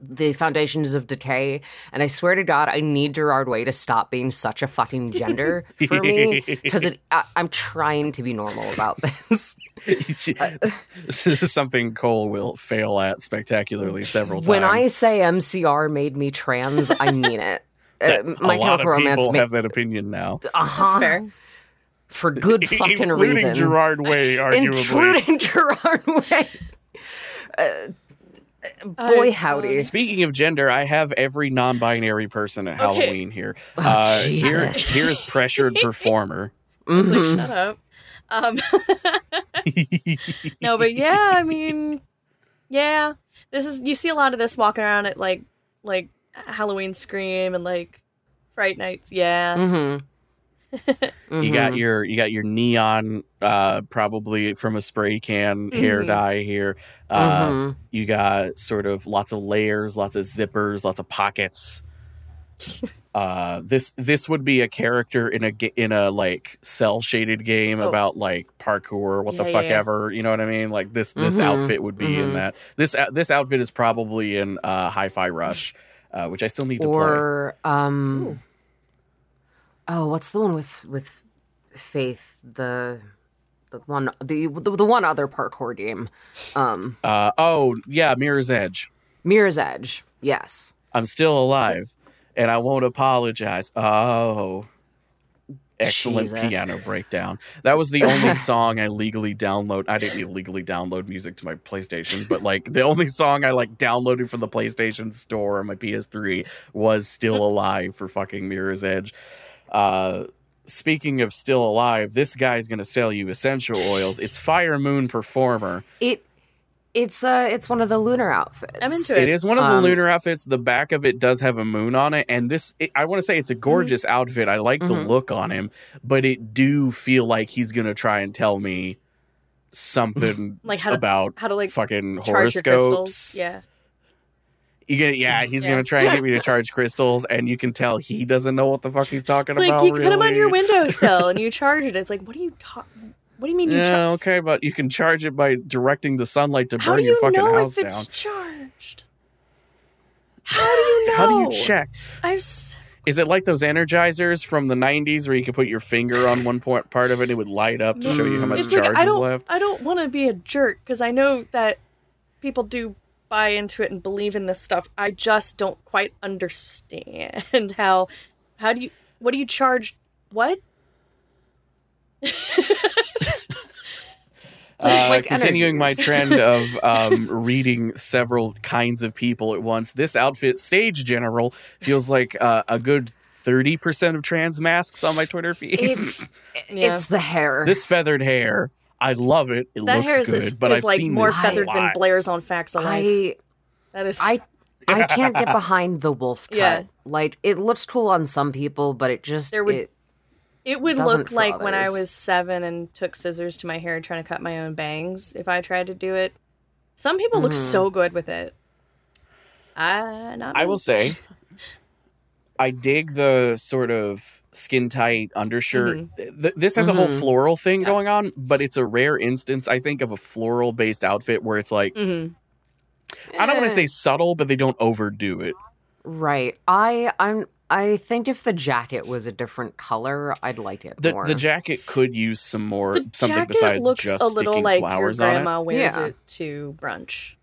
the foundations of decay. And i swear to god i need gerard way to stop being such a fucking gender for me because i'm trying to be normal about this. This is something Cole will fail at spectacularly several times. when i say mcr made me trans i mean it. Uh, my a lot of romance people ma- have that opinion now, uh-huh, That's fair. for good fucking including reason. Gerard Way, arguably. including gerard way. Uh, boy howdy Speaking of gender, I have every non-binary person at Okay. Halloween here. Oh, uh, here, here's pressured performer. I was like, shut up. Um, no, but yeah, I mean, yeah, this is you see a lot of this walking around at like like Halloween Scream and like Fright Nights. Yeah, Mhm. You got Mhm. your you got your neon, uh, probably from a spray can hair Mhm. dye here. Uh, Mhm. You got sort of lots of layers, lots of zippers, lots of pockets. uh, this this would be a character in a in a like cell shaded game Oh. about like parkour, what the fuck yeah. ever. You know what I mean? Like this this Mhm, outfit would be in mhm. that. This out- this outfit is probably in uh, Hi-Fi Rush, uh, which I still need to play. or um oh what's the one with with faith the the one the the, the one other parkour game um Uh, oh yeah, Mirror's Edge. mirror's edge yes I'm still alive, and I won't apologize. Oh, excellent Jesus. piano breakdown. That was the only song I legally download. I didn't illegally download music to my PlayStation, but like the only song I like downloaded from the PlayStation Store on my PS3 was "Still Alive" for fucking Mirror's Edge. Uh, speaking of still alive, this guy's gonna sell you essential oils. It's Fire Moon Performer. it it's uh it's one of the lunar outfits I'm into it. It is one of the Um, lunar outfits. The back of it does have a moon on it, and this it, I want to say it's a gorgeous outfit. I like the Mhm. look on him, but it do feel like he's gonna try and tell me something Like how to- about how to like fucking charge your crystals. horoscopes. Yeah, You get yeah, mm-hmm. he's Yeah. gonna try and get me to charge crystals, and you can tell he doesn't know what the fuck he's talking about. it's like about. you put them on your windowsill and you charge it. It's like, what do you talk? What do you mean you? Yeah, Char- okay, but you can charge it by directing the sunlight to how burn do your you fucking know house if it's down. charged? How do you know? How do you check? I've s- Is it like those energizers from the 90s where you could put your finger on one point, part of it and it would light up to show you how mm, much it's charge like I is don't left? I don't want to be a jerk because I know that people do buy into it and believe in this stuff. I just don't quite understand how how do you what do you charge what? Uh, like continuing my trend of um, reading several kinds of people at once, this outfit, Stage General, feels like uh, a good 30% of trans masks on my Twitter feed. It's Yeah. it's the hair. this feathered hair, I love it. It That looks hair is, good, is, but is I've like seen more this a feathered than. Blair's on Facts of Life. I that is I I can't get behind the wolf cut. Yeah. Like it looks cool on some people, but it just There would- it, It would look for like when I was seven and took scissors to my hair trying to cut my own bangs if I tried to do it. Some people look Mhm. so good with it. I not I me. will say, I dig the sort of skin tight undershirt. Th- this has a whole Mhm. floral thing Mm-hmm. Yeah. going on, but it's a rare instance, I think, of a floral based outfit where it's like, Mhm. I don't want Eh. to say subtle, but they don't overdo it. right. I I'm I think if the jacket was a different color, I'd like it The, more. the jacket could use some more The something jacket besides looks just a little sticking like your flowers on it. grandma wears Yeah. it to brunch.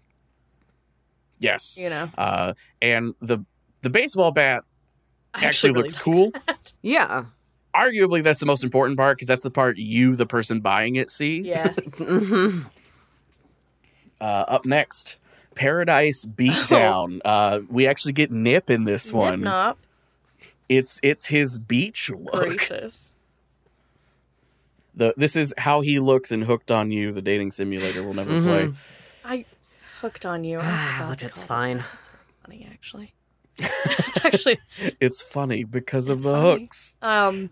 Yes, You know, uh, and the the baseball bat I actually, really looks like cool. that. yeah. Arguably, that's the most important part because that's the part you, the person buying it, see. Yeah, Uh, up next, Paradise Beatdown. Uh, we actually get Nip in this one. Nip It's it's his beach look. gracious. The this is how he looks in Hooked on You, the dating simulator we'll never Mhm. play. I hooked on you. I Ah, look, it's call fine. that. It's funny actually. it's actually It's funny because of the funny. hooks. um,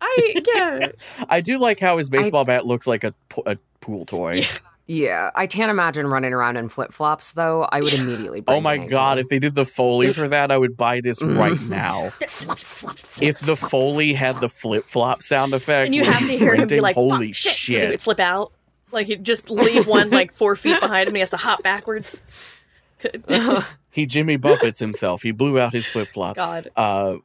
I yeah. I do like how his baseball bat looks like a, a pool toy. Yeah, I can't imagine running around in flip flops though. I would immediately. Bring Oh my god, ankle. if they did the Foley for that, I would buy this Mhm. right now. If the Foley had the flip flop sound effect, and you have to he's hear him be like, holy Fuck, shit, 'cause he shit. would slip out. Like he'd just leave one like four feet behind him. and He has to hop backwards. He Jimmy Buffets himself. He blew out his flip flop. God, Uh,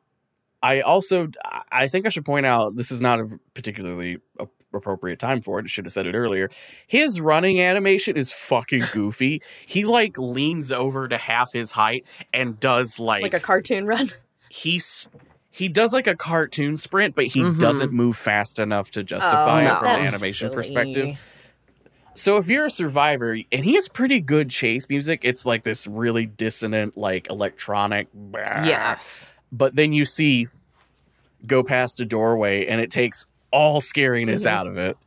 I also, I think I should point out this is not a particularly a- appropriate time for it. I should have said it earlier. His running animation is fucking goofy. he like leans over to half his height and does like, like a cartoon run. he's he does like a cartoon sprint, but he Mhm. doesn't move fast enough to justify no. it from an animation silly. perspective. So if you're a survivor, and he has pretty good chase music, it's like this really dissonant, like electronic. Yes. But then you see go past a doorway, and it takes all scariness Mhm. out of it.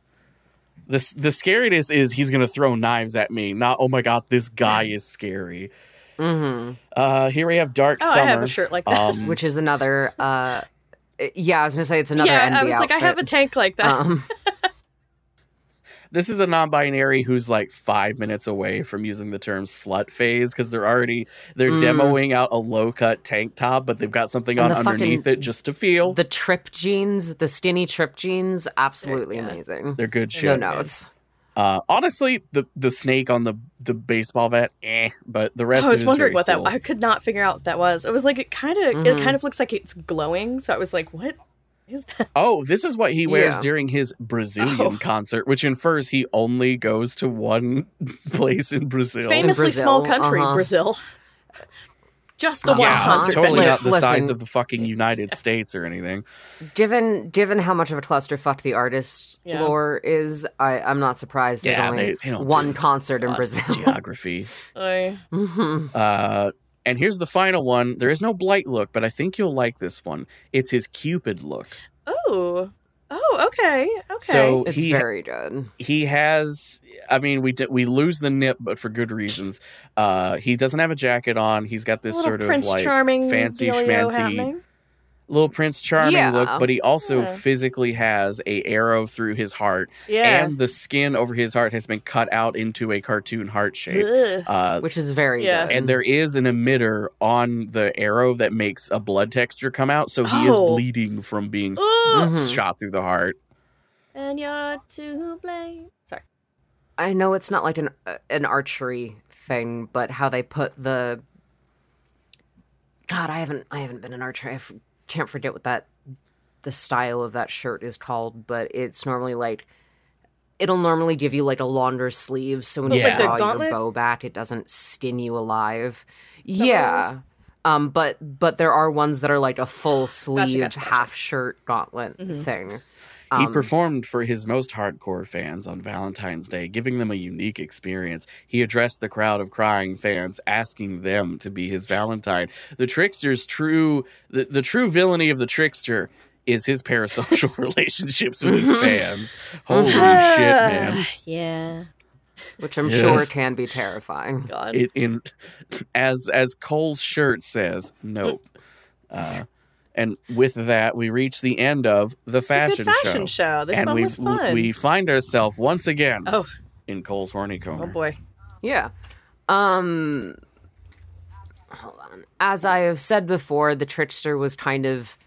The the scariness is he's gonna throw knives at me, not oh my god, this guy is scary. hmm Uh, here we have Dark Oh, Summer. I have a shirt like that. Um, Which is another. uh Yeah, I was gonna say it's another. yeah, NB I was like, I have a tank like that. Um, this is a non-binary who's like five minutes away from using the term slut phase because they're already they're Mm. demoing out a low-cut tank top but they've got something And on the fucking- underneath it just to feel the trip jeans, the skinny trip jeans, absolutely Yeah. amazing. they're good shit. No notes. uh honestly the the snake on the the baseball bat eh but the rest I was it is wondering very what cool. that. I could not figure out what that was. It was like it kind of. Mhm. It kind of looks like it's glowing. So I was like, what is that? oh this is what he wears Yeah. during his brazilian Oh. concert which infers he only goes to one place in brazil Famously Brazil, small country, uh-huh. Brazil. Just the one yeah, concert totally venue. not the Listen. size of the fucking united states or anything Given given how much of a clusterfuck the artist Yeah. lore is, I, I'm not surprised there's only they- they one concert in Brazil. geography I- Mhm. Uh, and here's the final one. There is no blight look, but I think you'll like this one. It's his Cupid look. oh, oh, okay, okay. So It's he very good. he has. I mean, we d- we lose the nip, but for good reasons. Uh, he doesn't have a jacket on. He's got this sort of Prince like Charming fancy schmancy happening. Little Prince Charming Yeah. look, but he also Yeah. physically has a arrow through his heart, Yeah. and the skin over his heart has been cut out into a cartoon heart shape. Uh, Which is very Yeah. good. and there is an emitter on the arrow that makes a blood texture come out, so he is Oh. bleeding from being s- Ugh. Mhm. shot through the heart. And you're to blame. Sorry. I know it's not like an uh, an archery thing, but how they put the God, I haven't I haven't been an archer. I f- can't forget what that the style of that shirt is called, but it's normally like it'll normally give you like a longer sleeve, so when you Like the draw your bow back, it doesn't skin you alive. Yeah. Um, but but there are ones that are like a full sleeve gotcha, gotcha. half shirt gauntlet Mhm. thing. He Um, performed for his most hardcore fans on Valentine's Day, giving them a unique experience. He addressed the crowd of crying fans, asking them to be his Valentine. The trickster's true, the, the true villainy of the trickster is his parasocial relationships with his fans. Holy shit, man! Yeah. which I'm Yeah. sure can be terrifying. God. It in as as Cole's shirt says, nope. Uh, and with that, we reach the end of the It's a fashion, good fashion show. show. This and one we was fun. we find ourselves once again Oh. in Cole's horny corner. oh boy. Yeah. Um hold on. As I have said before, the trickster was kind of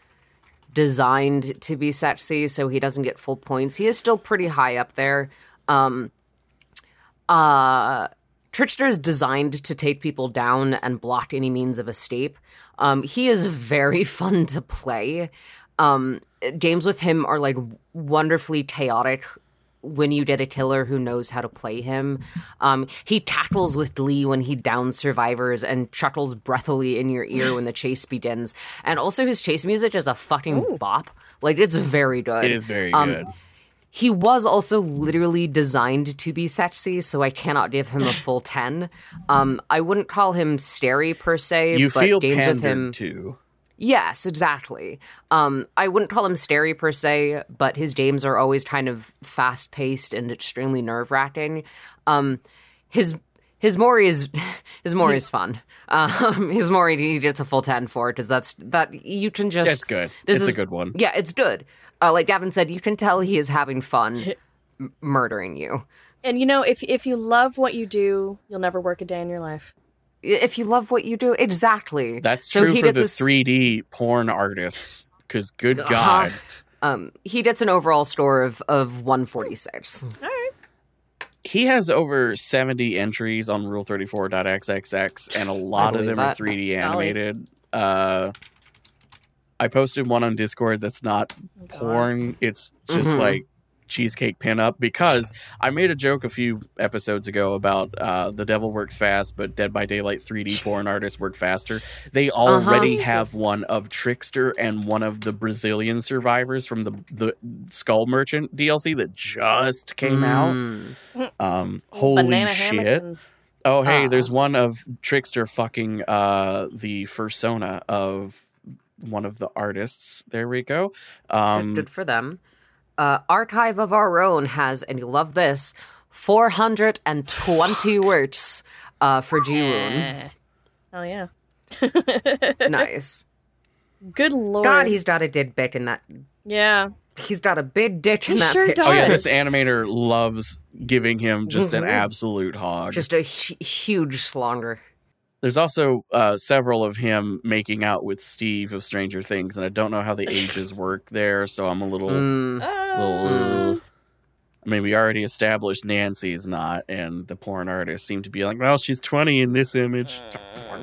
designed to be sexy, so he doesn't get full points. He is still pretty high up there. Um uh Trickster is designed to take people down and block any means of escape. Um, he is very fun to play. Um, games with him are like wonderfully chaotic when you get a killer who knows how to play him. Um, he tackles with glee when he downs survivors and chuckles breathily in your ear when the chase begins. And also, his chase music is a fucking bop. Like, it's very good. It is very Um, good. He was also literally designed to be sexy, so I cannot give him a full 10. Um, I wouldn't call him scary per se, You but feel games with him. to. Yes, exactly. Um, I wouldn't call him scary per se, but his games are always kind of fast paced and extremely nerve wracking. Um, his his Mori is his Mori is fun. Um, his Mori he gets a full ten for it because that's that you can just That's good. This it's is a good one. yeah, it's good. Uh, like Gavin said, you can tell he is having fun m- murdering you. And you know, if if you love what you do, you'll never work a day in your life. If you love what you do, exactly. That's So true he for gets the this- 3D porn artists. Because good Uh-huh. God, Um, he gets an overall score of of one forty six. All right. He has over 70 entries on Rule34.xxx, and a lot of them that. are 3D animated. Uh, I posted one on Discord that's not porn. It's just Mhm. like cheesecake pinup because I made a joke a few episodes ago about uh, the devil works fast, but Dead by Daylight 3D porn artists work faster. They already Jesus. have one of Trickster and one of the Brazilian survivors from the the Skull Merchant DLC that just came out. Mm. Um, holy Banana shit! and- Oh, hey, Ah. there's one of Trickster fucking uh, the fursona of one of the artists. There we go. Good, Um, good for them. Uh, Archive of Our Own has, and you love this, 420 words uh, for Ji-woon. Hell yeah. nice. Good lord. God, he's got a dead dick in that. yeah. He's got a big dick in that sure picture. oh yeah, this animator loves giving him just an Mhm. absolute hog. Just a hu- huge slonger. There's also uh, several of him making out with Steve of Stranger Things, and I don't know how the ages work there, so I'm a little. Mm. Well, Uh, I mean, we already established Nancy's not, and the porn artists seem to be like, well, she's 20 in this image.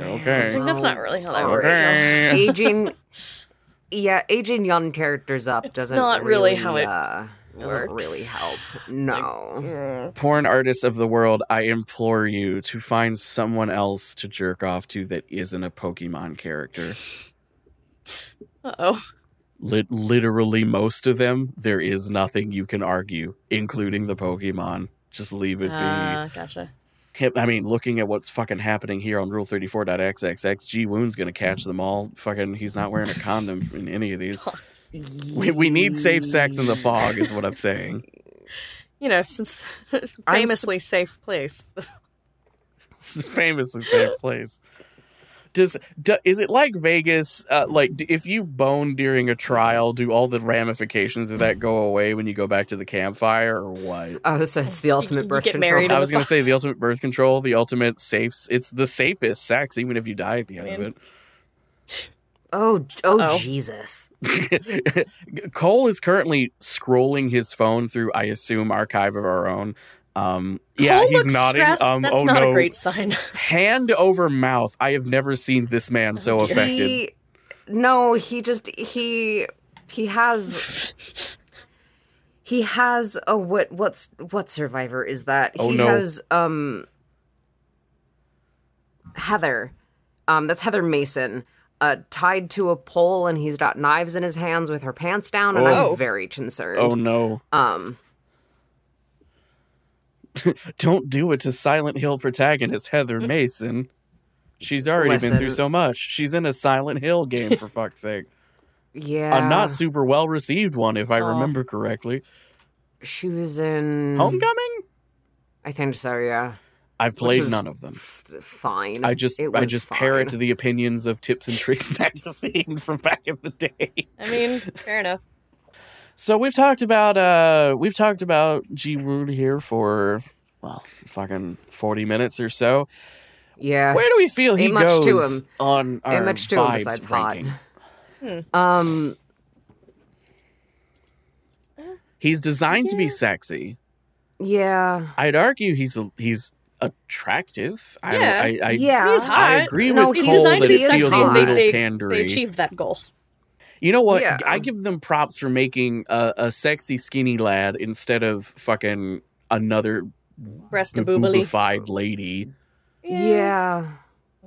Okay. it's like, that's not really how that works. Okay. Aging. Yeah, aging young characters up It's doesn't not really how it uh, doesn't works. really help. No. Mm. Porn artists of the world, I implore you to find someone else to jerk off to that isn't a Pokemon character. Uh-oh. Lit- literally, most of them, there is nothing you can argue, including the Pokemon. Just leave it be. Ah, gotcha. I mean, looking at what's fucking happening here on Rule 34.xxx, Ji-woon's gonna catch them all. Fucking, he's not wearing a condom in any of these. We, we need safe sex in the fog, is what I'm saying. You know, since I'm s- famously safe place. It's famously safe place. Does do, is it like Vegas? Uh, like, d- if you bone during a trial, do all the ramifications of that go away when you go back to the campfire, or what? Oh, so it's the ultimate you birth get control. I was gonna say the ultimate birth control, the ultimate safe. It's the safest sex, even if you die at the end I of it. Oh, oh, Uh-oh. Jesus. Cole is currently scrolling his phone through, I assume, archive of our own. Um, yeah, Cole he's looks nodding. stressed. Um, That's oh not no, a great sign. hand over mouth. I have never seen this man so affected. He, no, he just he he has He has a what? What's what survivor is that? Oh, he no. has um Heather. Um, that's Heather Mason. Uh, tied to a pole, and he's got knives in his hands with her pants down, and Oh. I'm very concerned. Oh no. Um, Don't do it to Silent Hill protagonist Heather Mason. She's already been through so much. She's in a Silent Hill game, for fuck's sake. yeah, A not super well received one, if I Aw. remember correctly. she was in Homecoming? I think so. Yeah, I've played was- none of them. F- fine. I just It I just fine. parrot the opinions of Tips and Tricks magazine from back in the day. I mean, fair enough. So we've talked about uh we've talked about Ji-woon here for well fucking forty minutes or so. Yeah, Where do we feel he Ain't much goes to him. on our Ain't much to him vibes besides hot. ranking? Um, He's designed to be sexy. yeah, I'd argue he's he's attractive. I, Yeah. I, I, yeah. He's hot. I agree No, with he's Cole designed that to it feels a little they, they, pandery. they achieved that goal. You know what? Yeah. I give them props for making a, a sexy skinny lad instead of fucking another Breast and boobily. boobified lady. yeah.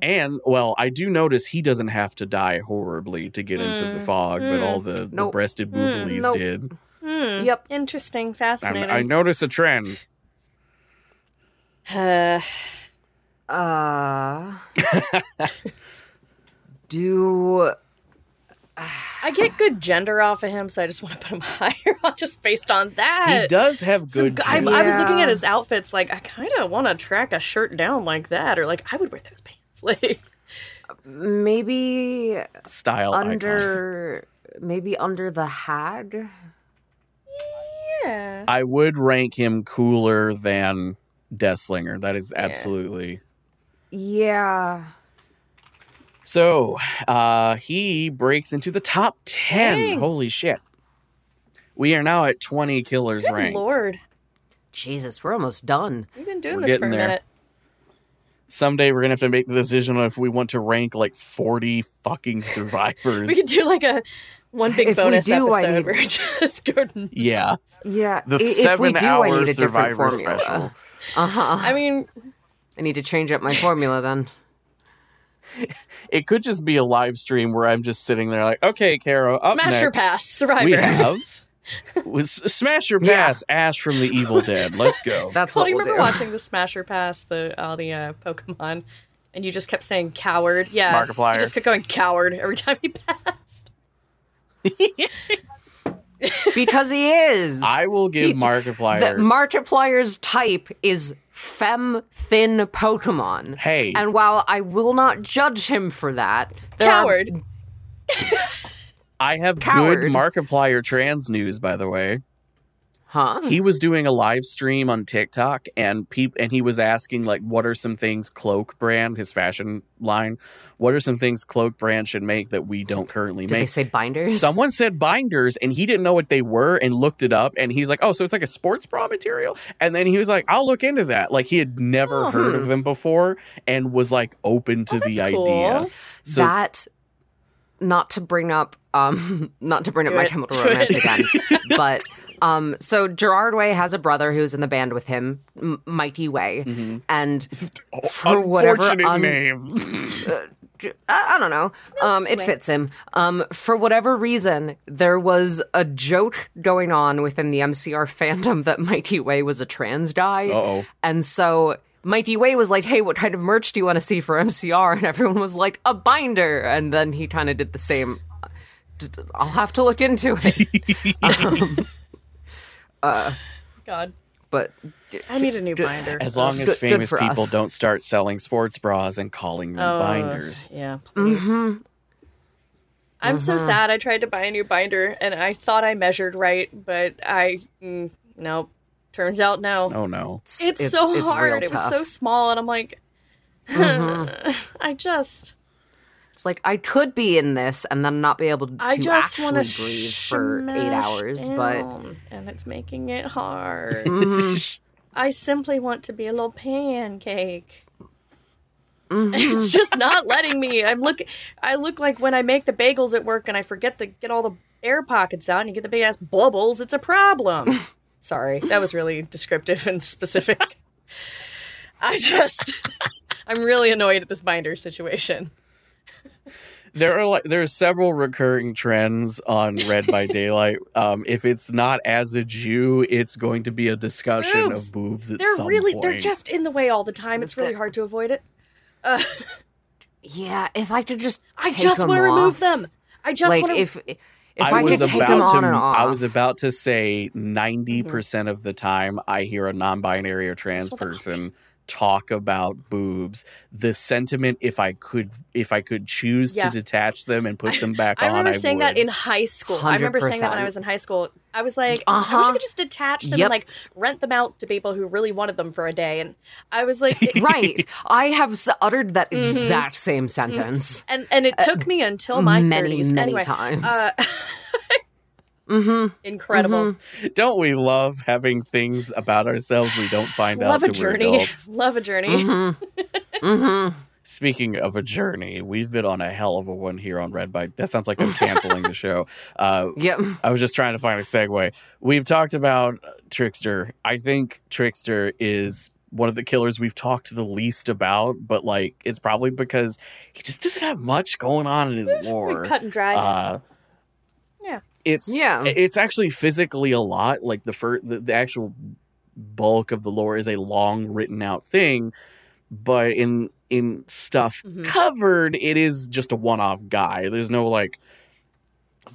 And well, I do notice he doesn't have to die horribly to get into the Mm. fog, but Mm. all the, the Nope. breasted Mm. Nope. did. Hmm. Yep. Interesting. I, Fascinating. I notice a trend. Uh, Uh, do I get good gender off of him, so I just want to put him higher on just based on that. he does have Some good. g- I, genes. I was looking at his outfits, like I kind of want to track a shirt down like that, or like I would wear those pants. Like, maybe style icon. under maybe under the hag? yeah, I would rank him cooler than Deathslinger. That is absolutely. Yeah. So, uh, he breaks into the top 10. Dang. Holy shit. We are now at 20 killers good ranked. lord, Jesus, we're almost done. we've been doing We're this for a there. minute. Someday we're going to have to make the decision on if we want to rank like 40 fucking survivors. We could do like a one big If we bonus do, I episode need- where we just go. yeah. Yeah. The i- if we seven do, hour I need a different survivor formula. special. Uh-huh. I mean, I need to change up my formula then. It could just be a live stream where I'm just sitting there like, okay, Caro, up smash or next, pass, Survivor. We have with Smash or Yeah. Pass Ash from the Evil Dead. Let's go. That's Well, what do you we'll remember do. watching the Smasher Pass, the all the uh, Pokemon, and you just kept saying coward? Yeah, Markiplier. You just kept going coward every time he passed. Because he is. I will give He- Markiplier. the Markiplier's type is fem thin Pokemon. hey, And while I will not judge him for that, there are- Coward. I have Coward. good Markiplier trans news, by the way. Huh? He was doing a live stream on TikTok, and peop- and he was asking like, "What are some things Cloak brand, his fashion line, what are some things Cloak brand should make that we don't currently Did they make?" say binders? Someone said binders, and he didn't know what they were, and looked it up, and he's like, "Oh, so it's like a sports bra material." And then he was like, "I'll look into that." Like he had never Oh. heard of them before, and was like open to Oh, the that's idea. So that not to bring up um not to bring up Do my chemical romance it. again but um so gerard way has a brother who's in the band with him M- mighty way and for whatever unfortunate un- name. I, I don't know um it fits him um for whatever reason there was a joke going on within the mcr fandom that mighty way was a trans guy Uh-oh. and so Mighty Way was like, "Hey, what kind of merch do you want to see for MCR?" And everyone was like, "A binder." And then he kind of did the same. I'll have to look into it. um, God, but d- I need a new binder. As long as Good- good famous for people us. don't start selling sports bras and calling them Oh, binders. Yeah, please. Mm-hmm. I'm so sad. I tried to buy a new binder and I thought I measured right, but I mm, nope. Turns out no. Oh no. it's, It's, so it's hard. real It was tough. so small, and I'm like, I just, It's like I could be in this and then not be able to I just want actually to breathe for eight hours. But and it's making it hard. Mhm. I simply want to be a little pancake. Mhm. It's just not letting me. I'm look. I look like when I make the bagels at work and I forget to get all the air pockets out and you get the big ass bubbles, it's a problem. Sorry, that was really descriptive and specific. I just, I'm really annoyed at this binder situation. there are like there are several recurring trends on Read by Daylight. Um, if it's not as a Jew, it's going to be a discussion Boobs. of boobs at They're some really, point. they're just in the way all the time. It's really hard to avoid it. Uh, Yeah, if I could just I take just want to remove them. I just like want to. if if I, was could take about them to, on and off. I was about to say 90% Mm-hmm. of the time I hear a non-binary or trans what the- person talk about boobs, the sentiment if I could if I could choose Yeah. to detach them and put them back I on, i remember saying would. that in high school. I remember saying that when I was in high school. I was like, I wish I Uh-huh. could just detach them Yep. and like rent them out to people who really wanted them for a day. And I was like, it- right. I have uttered that Mm-hmm. exact same sentence and and it took me until my many, 30s. many anyway, times. Uh, mm-hmm. incredible. Don't we love having things about ourselves we don't find Love out a journey. Love a journey. Mm-hmm. mm-hmm. Speaking of a journey, we've been on a hell of a one here on Red Bite. That sounds like I'm canceling the show. Uh, Yep. I was just trying to find a segue. We've talked about Trickster. I think Trickster is one of the killers we've talked the least about, but like it's probably because he just doesn't have much going on in his lore. Cut and dry. Uh, Yeah. It's Yeah. It's actually physically a lot. Like the first, the, the actual bulk of the lore is a long written out thing, but in in stuff Mhm. covered, it is just a one off guy. There's no like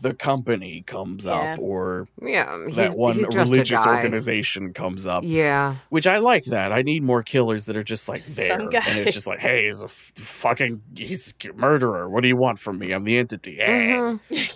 the company comes Yeah. up or Yeah. He's, that one religious organization comes up. Yeah. Which I like that. I need more killers that are just like Just there, some guy. and it's just like, hey, he's a f- fucking he's a murderer. What do you want from me? I'm the entity. Eh.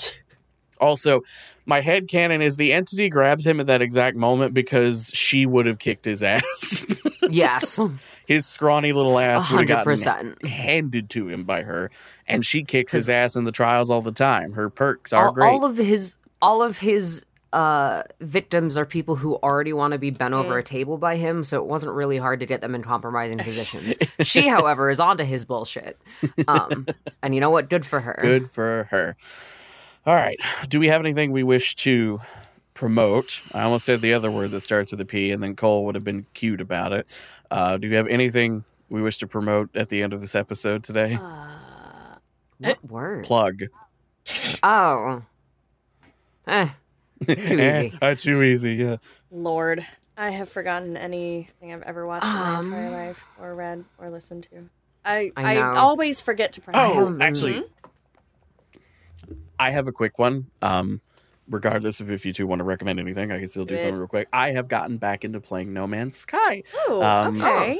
Also, my head canon is the entity grabs him at that exact moment because she would have kicked his ass. Yes. his scrawny little ass would have gotten handed to him by her, and she kicks his ass in the trials all the time. Her perks are All, great. all of his all of his uh victims are people who already want to be bent over Mm. a table by him so it wasn't really hard to get them in compromising positions she however is onto his bullshit um and you know what good for her Good for her. All right. Do we have anything we wish to promote? I almost said the other word that starts with a P, and then Cole would have been cute about it. Uh, do we have anything we wish to promote at the end of this episode today? Uh, what word Plug. oh eh, Too easy. Eh, uh, too easy. Yeah. Lord, I have forgotten anything I've ever watched in my Um, entire life, or read, or listened to. I I I, always forget to press. Oh, Um, actually, I have a quick one. Um, regardless of if you two want to recommend anything, I can still do Good. something real quick. I have gotten back into playing No Man's Sky. Oh, Um, okay.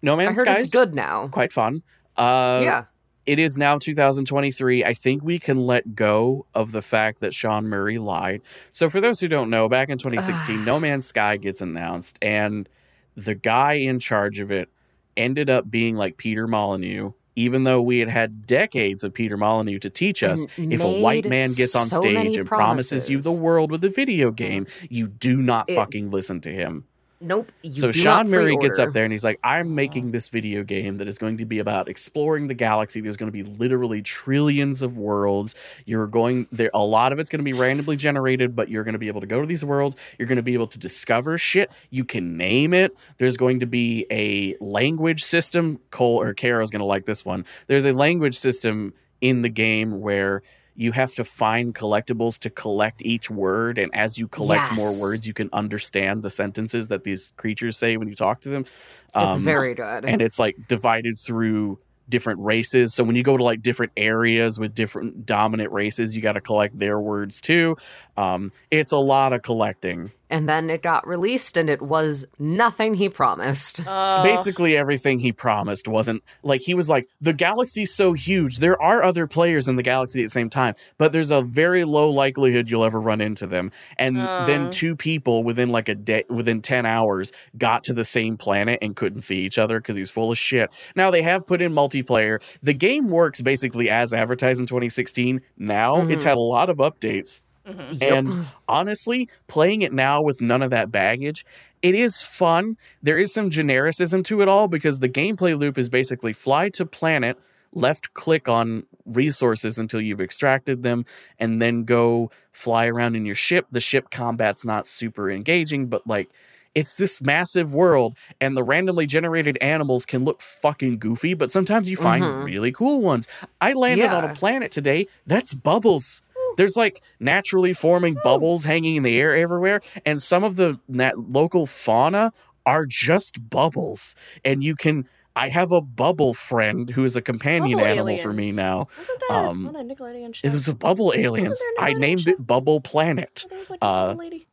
No i Man's heard Sky it's is good now quite fun. Uh, yeah it is now 2023. I think we can let go of the fact that Sean Murray lied. So, for those who don't know, back in 2016, No Man's Sky gets announced, and the guy in charge of it ended up being like Peter Molyneux. Even though we had had decades of Peter Molyneux to teach us, And if a white man gets on so stage and promises you the world with a video mm-hmm. game, you do not It- fucking listen to him nope you so do Sean not Murray gets up there and he's like, I'm making this video game that is going to be about exploring the galaxy. There's going to be literally trillions of worlds. You're going there a lot of it's going to be randomly generated, but you're going to be able to go to these worlds. You're going to be able to discover shit. You can name it. There's going to be a language system. Cole or Caro's going to like this one. There's a language system in the game where you have to find collectibles to collect each word and as you collect more words you can understand the sentences that these creatures say when you talk to them. It's Um, very good. and it's like divided through different races. So when you go to like different areas with different dominant races you got to collect their words too. Um, it's a lot of collecting and then it got released and it was nothing he promised. Oh, basically everything he promised wasn't like he was like the galaxy's so huge. There are other players in the galaxy at the same time but there's a very low likelihood you'll ever run into them. And Oh. then two people within like a day within 10 hours got to the same planet and couldn't see each other because he's full of shit. Now they have put in multiplayer. The game works basically as advertised in 2016 now it's mm-hmm. had a lot of updates mhm. and honestly, playing it now with none of that baggage, it is fun. There is some genericism to it all because the gameplay loop is basically fly to planet, left click on resources until you've extracted them and then go fly around in your ship. The ship combat's not super engaging, but like it's this massive world and the randomly generated animals can look fucking goofy, but sometimes you find Mhm. really cool ones. I landed on a planet today that's bubbles. There's like naturally forming bubbles hanging in the air everywhere, and some of the nat- local fauna are just bubbles. And you can. I have a bubble friend who is a companion Bubble animal for me now. Wasn't that Um, on a Nickelodeon show? It was a bubble aliens. there I named show? it Bubble Planet. Oh, there was like a uh, bubble lady.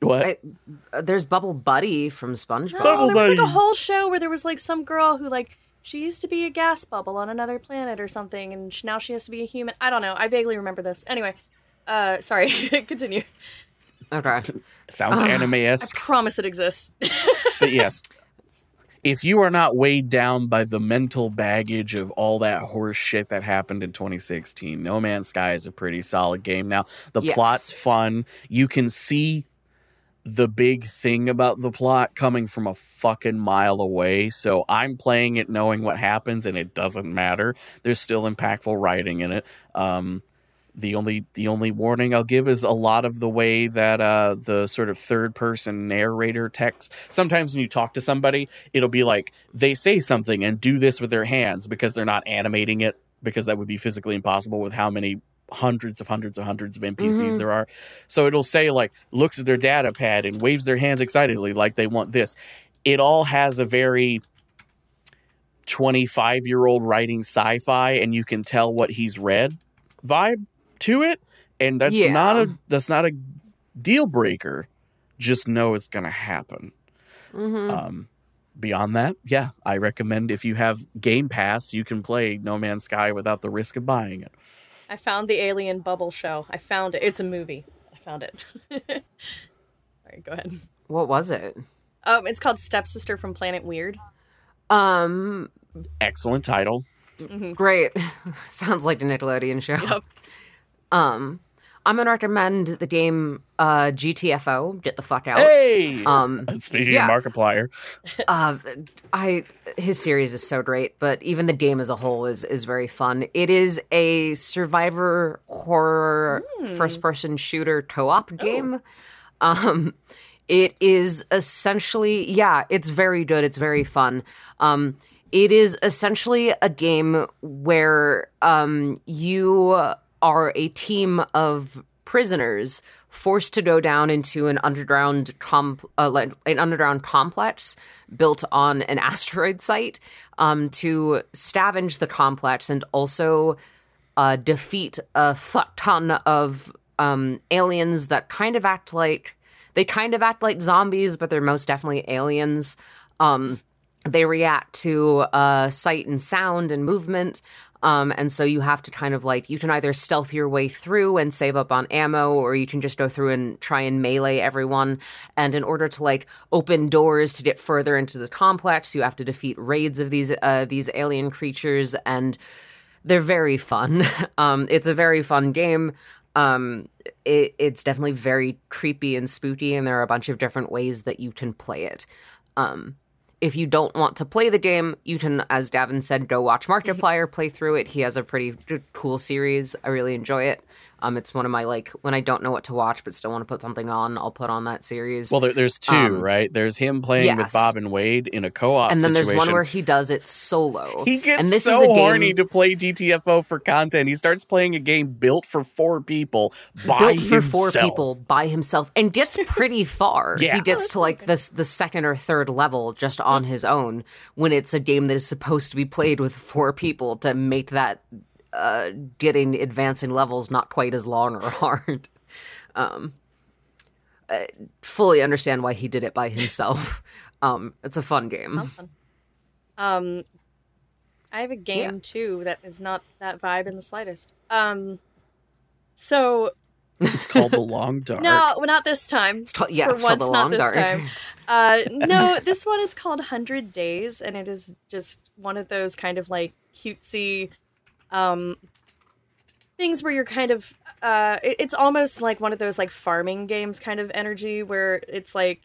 What? I- Uh, There's Bubble Buddy from SpongeBob. No, Bubble there was like a whole show where there was like some girl who like she used to be a gas bubble on another planet or something, and now she has to be a human. I don't know. I vaguely remember this. Anyway, uh, sorry. Continue. Okay. Sounds Ugh. anime I esque. promise it exists. But yes, if you are not weighed down by the mental baggage of all that horse shit that happened in 2016, No Man's Sky is a pretty solid game. Now, the Yes. plot's fun. You can see the big thing about the plot coming from a fucking mile away. So I'm playing it knowing what happens and it doesn't matter. There's still impactful writing in it. Um, the only the only warning I'll give is a lot of the way that uh, the sort of third person narrator text. Sometimes when you talk to somebody, it'll be like they say something and do this with their hands because they're not animating it because that would be physically impossible with how many hundreds of hundreds of hundreds of NPCs Mhm. there are. So it'll say like looks at their data pad and waves their hands excitedly like they want this. It all has a very 25 year old writing sci-fi and you can tell what he's read vibe to it and that's Yeah. not a that's not a deal breaker just know it's going to happen hmm um beyond that yeah i recommend if you have game pass you can play no man's sky without the risk of buying it I found the Alien Bubble show. I found it. It's a movie. I found it. All right, go ahead. What was it? Um, it's called Stepsister from Planet Weird. Um, excellent title great. Sounds like a Nickelodeon show. Yep. Um, I'm gonna recommend the game uh GTFO. Get the fuck out. hey Um, speaking yeah. of markiplier uh, I his series is so great, but even the game as a whole is is very fun. It is a survivor horror first person shooter co-op game. Um it is essentially yeah, it's very good, it's very fun. Um it is essentially a game where um you are a team of prisoners forced to go down into an underground uh, an underground complex built on an asteroid site um, to scavenge the complex and also uh, defeat a fuck ton of um, aliens that kind of act like they kind of act like zombies, but they're most definitely aliens. Um, they react to uh, sight and sound and movement. Um, and so you have to kind of like, you can either stealth your way through and save up on ammo, or you can just go through and try and melee everyone. And in order to like open doors to get further into the complex, you have to defeat raids of these uh, these alien creatures, and they're very fun. um, it's a very fun game. Um, it, it's definitely very creepy and spooky, and there are a bunch of different ways that you can play it. Um, if you don't want to play the game, you can, as Gavin said, go watch Markiplier play through it. He has a pretty cool series. I really enjoy it. Um, it's one of my like when I don't know what to watch but still want to put something on, I'll put on that series. well there, there's two Um, right there's him playing with bob and wade in a co-op and then there's one where he does it solo. He gets and this so is a game horny to play GTFO for content. He starts playing a game built for four people by built for four people by himself and gets pretty far. Yeah. He gets to like this the second or third level just on his own when it's a game that is supposed to be played with four people to make that uh, getting advancing levels not quite as long or hard. Um, I fully understand why he did it by himself. Um, it's a fun game. Sounds fun. Um, I have a game too that is not that vibe in the slightest. Um, so It's called The Long Dark. no, well, not this time. It's called, yeah, For it's called the once, not Long this Dark. time. Uh, no, this one is called Hundred Days, and it is just one of those kind of like cutesy, um, things where you're kind of. Uh, it- it's almost like one of those like farming games kind of energy where it's like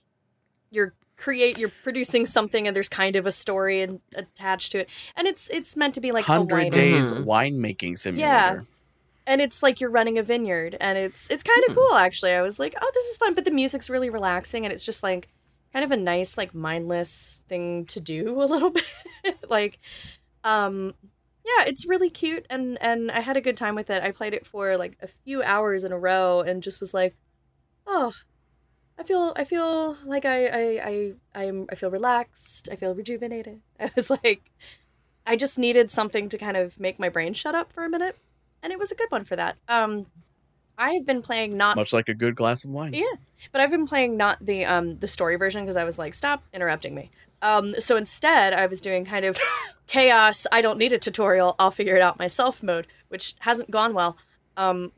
you're create you're producing something and there's kind of a story and attached to it and it's it's meant to be like Hundred winery. days Mhm. winemaking simulator. yeah and it's like you're running a vineyard and it's it's kind of Hmm. cool actually i was like oh this is fun but the music's really relaxing and it's just like kind of a nice like mindless thing to do a little bit like um yeah it's really cute and and i had a good time with it i played it for like a few hours in a row and just was like oh i feel i feel like i i i i'm i feel relaxed i feel rejuvenated i was like i just needed something to kind of make my brain shut up for a minute and it was a good one for that. Um, I have been playing not, Much like a good glass of wine. Yeah. but I've been playing not the um the story version because I was like, stop interrupting me. Um, so instead, I was doing kind of chaos. I don't need a tutorial. I'll figure it out myself mode, which hasn't gone well. Um,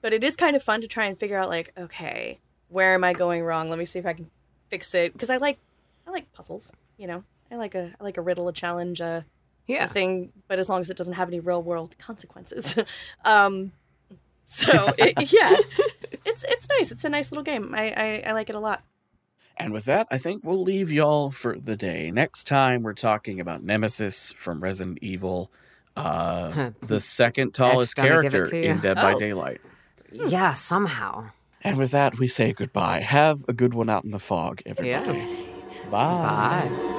but it is kind of fun to try and figure out like, okay, where am I going wrong? Let me see if I can fix it because I like I like puzzles. You know, I like a I like a riddle, a challenge, a Yeah. thing, but as long as it doesn't have any real world consequences. um, so it, yeah, it's it's nice. It's a nice little game. I, I I like it a lot. And with that, I think we'll leave y'all for the day. Next time, we're talking about Nemesis from Resident Evil, uh, the second tallest gonna give it character in Dead by Oh. Daylight. Yeah, somehow. And with that, we say goodbye. Have a good one out in the fog, everybody. Bye. Bye.